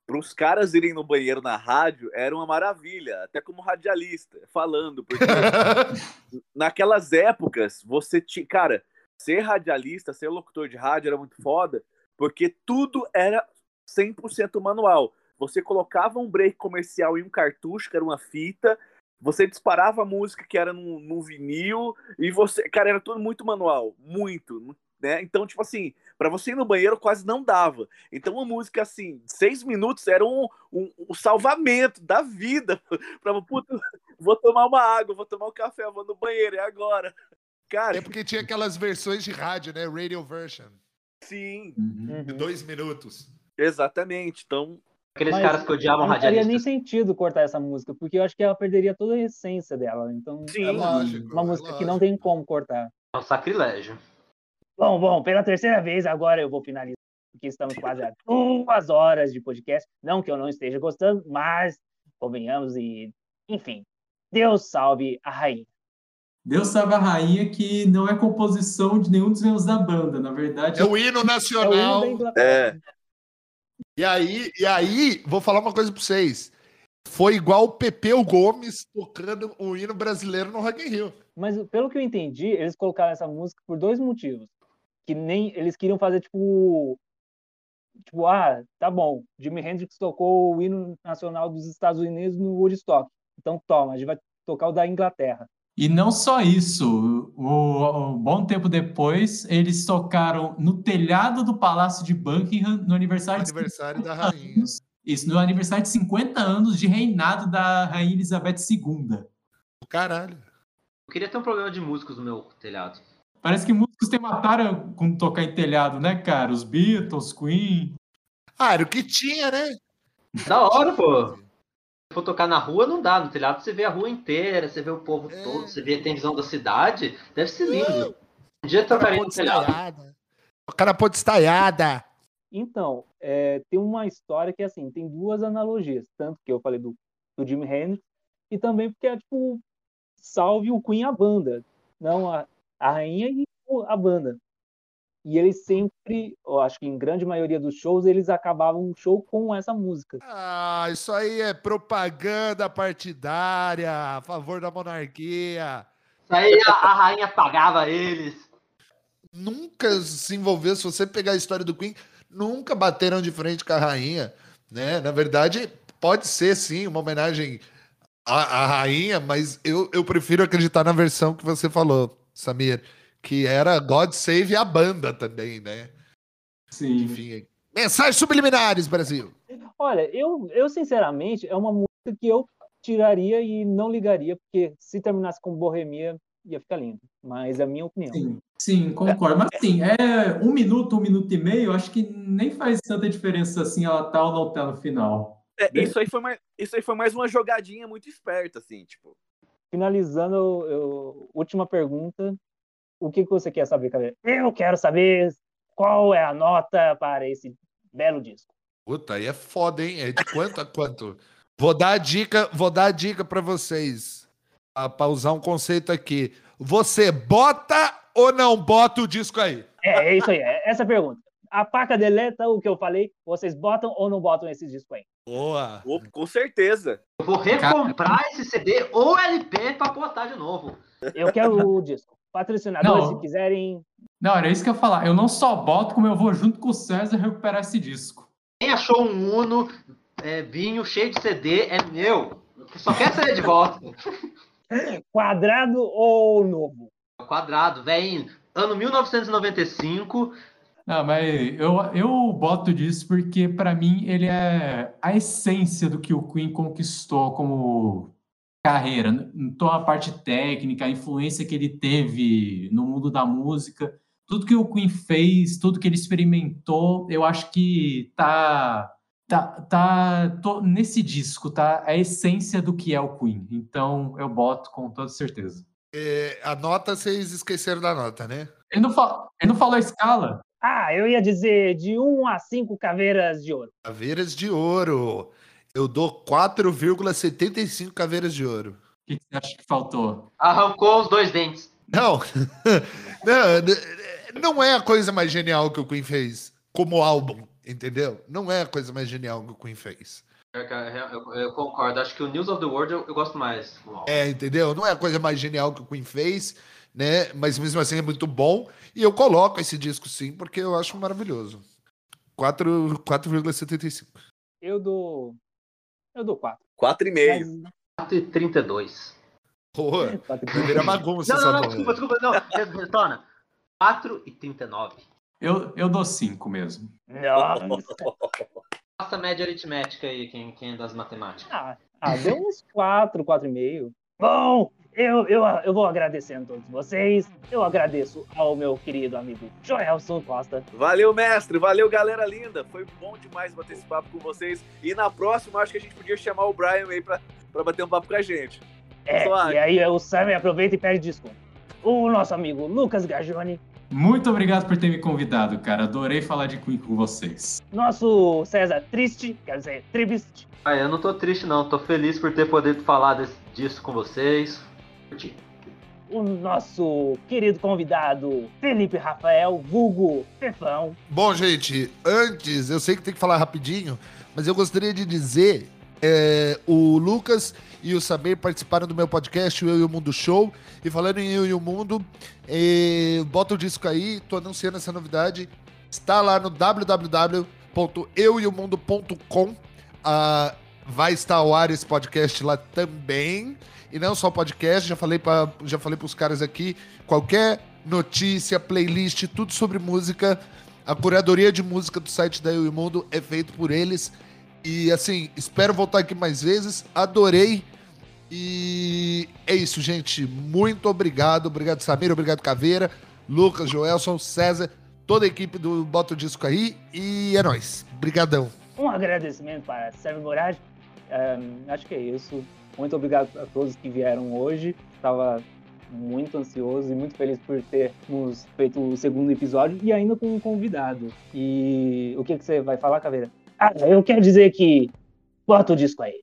para os caras irem no banheiro na rádio era uma maravilha, até como radialista, falando, porque [LAUGHS] naquelas épocas você tinha, cara, ser radialista, ser locutor de rádio era muito foda, porque tudo era 100% manual. Você colocava um break comercial em um cartucho, que era uma fita, você disparava a música que era num, num vinil, e você, cara, era tudo muito manual, muito, né? Então, tipo assim, para você ir no banheiro quase não dava. Então, uma música assim, seis minutos era um, um, um salvamento da vida. [LAUGHS] Pra, puta, vou tomar uma água, vou tomar um café, vou no banheiro, é agora. Cara, é porque tinha aquelas versões de rádio, né? Radio version, sim, Uhum. de dois minutos. exatamente. Então, Aqueles Mas caras que odiavam Não faria nem sentido cortar essa música, porque eu acho que ela perderia toda a essência dela. Então, Sim, é uma, lógico, uma é música que lógico. não tem como cortar. É um sacrilégio. Bom, bom, pela terceira vez agora eu vou finalizar, porque estamos quase a duas horas de podcast. Não que eu não esteja gostando, mas convenhamos e, enfim, Deus salve a rainha. Deus salve a rainha que não é composição de nenhum dos membros da banda, na verdade. É o hino É o hino nacional. Inglaterra. E aí, e aí, vou falar uma coisa pra vocês. Foi igual o Pepeu Gomes tocando o hino brasileiro no Rock in Rio. Mas pelo que eu entendi, eles colocaram essa música por dois motivos. Que nem eles queriam fazer tipo tipo, ah, tá bom, Jimi Hendrix tocou o hino nacional dos Estados Unidos no Woodstock. Então toma, a gente vai tocar o da Inglaterra. E não só isso, o, o bom tempo depois, eles tocaram no telhado do Palácio de Buckingham no aniversário de aniversário da 50 rainha. anos. Isso, no aniversário de 50 anos de reinado da Rainha Elizabeth II. Caralho. Eu queria ter um programa de músicos no meu telhado. Parece que músicos têm mataram com tocar em telhado, né, cara? Os Beatles, Queen. Ah, era o que tinha, né? Da hora, pô. Se for tocar na rua, não dá. No telhado você vê a rua inteira, você vê o povo É. todo, você vê, tem visão da cidade. Deve ser lindo. Um dia eu tocaria no telhado. estaiada. O cara pode estaiada. Então, é, tem uma história que assim, tem duas analogias, tanto que eu falei do, do Jimi Hendrix e também porque é tipo salve o Queen a banda, não a, a rainha e a banda. E eles sempre, eu acho que em grande maioria dos shows, eles acabavam o show com essa música. Ah, isso aí é propaganda partidária a favor da monarquia. Isso aí a, a rainha pagava eles. nunca se envolveu. Se você pegar a história do Queen, nunca bateram de frente com a rainha, né? Na verdade, pode ser sim uma homenagem à, à rainha, mas eu, eu prefiro acreditar na versão que você falou, Samir, que era God Save a banda também, né? Sim. Enfim, mensagens subliminares, Brasil. Olha, eu, eu sinceramente, é uma música que eu tiraria e não ligaria, porque se terminasse com Bohemia, ia ficar lindo. Mas é a minha opinião. Sim, sim, concordo. Mas assim, é um minuto, um minuto e meio, acho que nem faz tanta diferença assim ela tá ou não tá no final. É, isso, aí foi mais, isso aí foi mais uma jogadinha muito esperta, assim, tipo. Finalizando, eu- eu- última pergunta. O que, que você quer saber, Caveira? Eu quero saber qual é a nota para esse belo disco. Puta, aí é foda, hein? É de quanto a quanto? Vou dar a dica, vou dar a dica para vocês. Para usar um conceito aqui. Você bota ou não bota o disco aí? É, é isso aí, é essa a pergunta. A paca deleta o que eu falei, vocês botam ou não botam esse disco aí? Boa. Com certeza. Eu vou recomprar esse CD ou LP pra botar de novo. Eu quero o disco. Patrocinadores, Não. se quiserem. Não, era isso que eu ia falar. Eu não só boto, como eu vou junto com o César recuperar esse disco. Quem achou um Uno, é, vinho cheio de CD, é meu. Só quer CD de volta. [LAUGHS] Quadrado ou novo? Quadrado, velho. Ano 1995. Não, mas eu, eu boto disso porque, para mim, ele é a essência do que o Queen conquistou como carreira. Então, a parte técnica, a influência que ele teve no mundo da música, tudo que o Queen fez, tudo que ele experimentou, eu acho que tá, tá, tá tô- nesse disco, tá a essência do que é o Queen. Então, eu boto com toda certeza. É, a nota, vocês esqueceram da nota, né? Ele não, fa- ele não falou a escala. Ah, eu ia dizer de 1 a 5 caveiras de ouro. Caveiras de ouro. Eu dou 4,75 caveiras de ouro. O que que você acha que faltou? Arrancou os dois dentes. Não. [LAUGHS] não, não é a coisa mais genial que o Queen fez como álbum, entendeu? Não é a coisa mais genial que o Queen fez. Eu, eu- eu concordo. Acho que o News of the World eu, eu gosto mais. Uau. É, entendeu? Não é a coisa mais genial que o Queen fez, né? Mas mesmo assim é muito bom. E eu coloco esse disco sim, porque eu acho maravilhoso. 4 4,75. Eu dou. Eu dou 4. 4,5. 4,32. Pô, [LAUGHS] vai virar bagunça Não, não, não, porra. desculpa, desculpa. Não, re- retorna. 4,39. Eu, eu dou cinco mesmo. [LAUGHS] Nossa. Faça a média aritmética aí, quem, quem é das matemáticas. Ah, ah, deu uns 4, 4,5. Bom, eu, eu, eu vou agradecendo a todos vocês. Eu agradeço ao meu querido amigo Joelson Costa. Valeu, mestre. Valeu, galera linda. Foi bom demais bater esse papo com vocês. E na próxima, acho que a gente podia chamar o Brian aí pra, pra bater um papo com a gente. É, Só e aí o Sam aproveita e pede desconto. O nosso amigo Lucas Gagione. Muito obrigado por ter me convidado, cara. Adorei falar de Queen com vocês. Nosso César Triste, quer dizer, Tribist. Ah, eu não tô triste não, tô feliz por ter podido falar desse, disso com vocês. Curti. O nosso querido convidado Felipe Rafael, vulgo Fefão. Bom, gente, antes, eu sei que tem que falar rapidinho, mas eu gostaria de dizer: é, o Lucas e o Saber participaram do meu podcast, o Eu e o Mundo Show. E falando em Eu e o Mundo, é, bota o disco aí, tô anunciando essa novidade. Está lá no www.eueomundo.com. Ah, vai estar ao ar esse podcast lá também. E não só o podcast, já falei para os caras aqui, qualquer notícia, playlist, tudo sobre música, a curadoria de música do site da Eu e o Mundo é feito por eles. E assim, espero voltar aqui mais vezes. Adorei. E é isso, gente. Muito obrigado. Obrigado, Samir. Obrigado, Caveira, Lucas, Joelson, César, toda a equipe do Bota o Disco aí. E é nóis. Brigadão. Um agradecimento para Sérgio Moradi. Ahn, acho que é isso. Muito obrigado a todos que vieram hoje. Estava muito ansioso e muito feliz por termos feito o segundo episódio e ainda com um convidado. E o que, que você vai falar, Caveira? Eu quero dizer que bota o disco aí.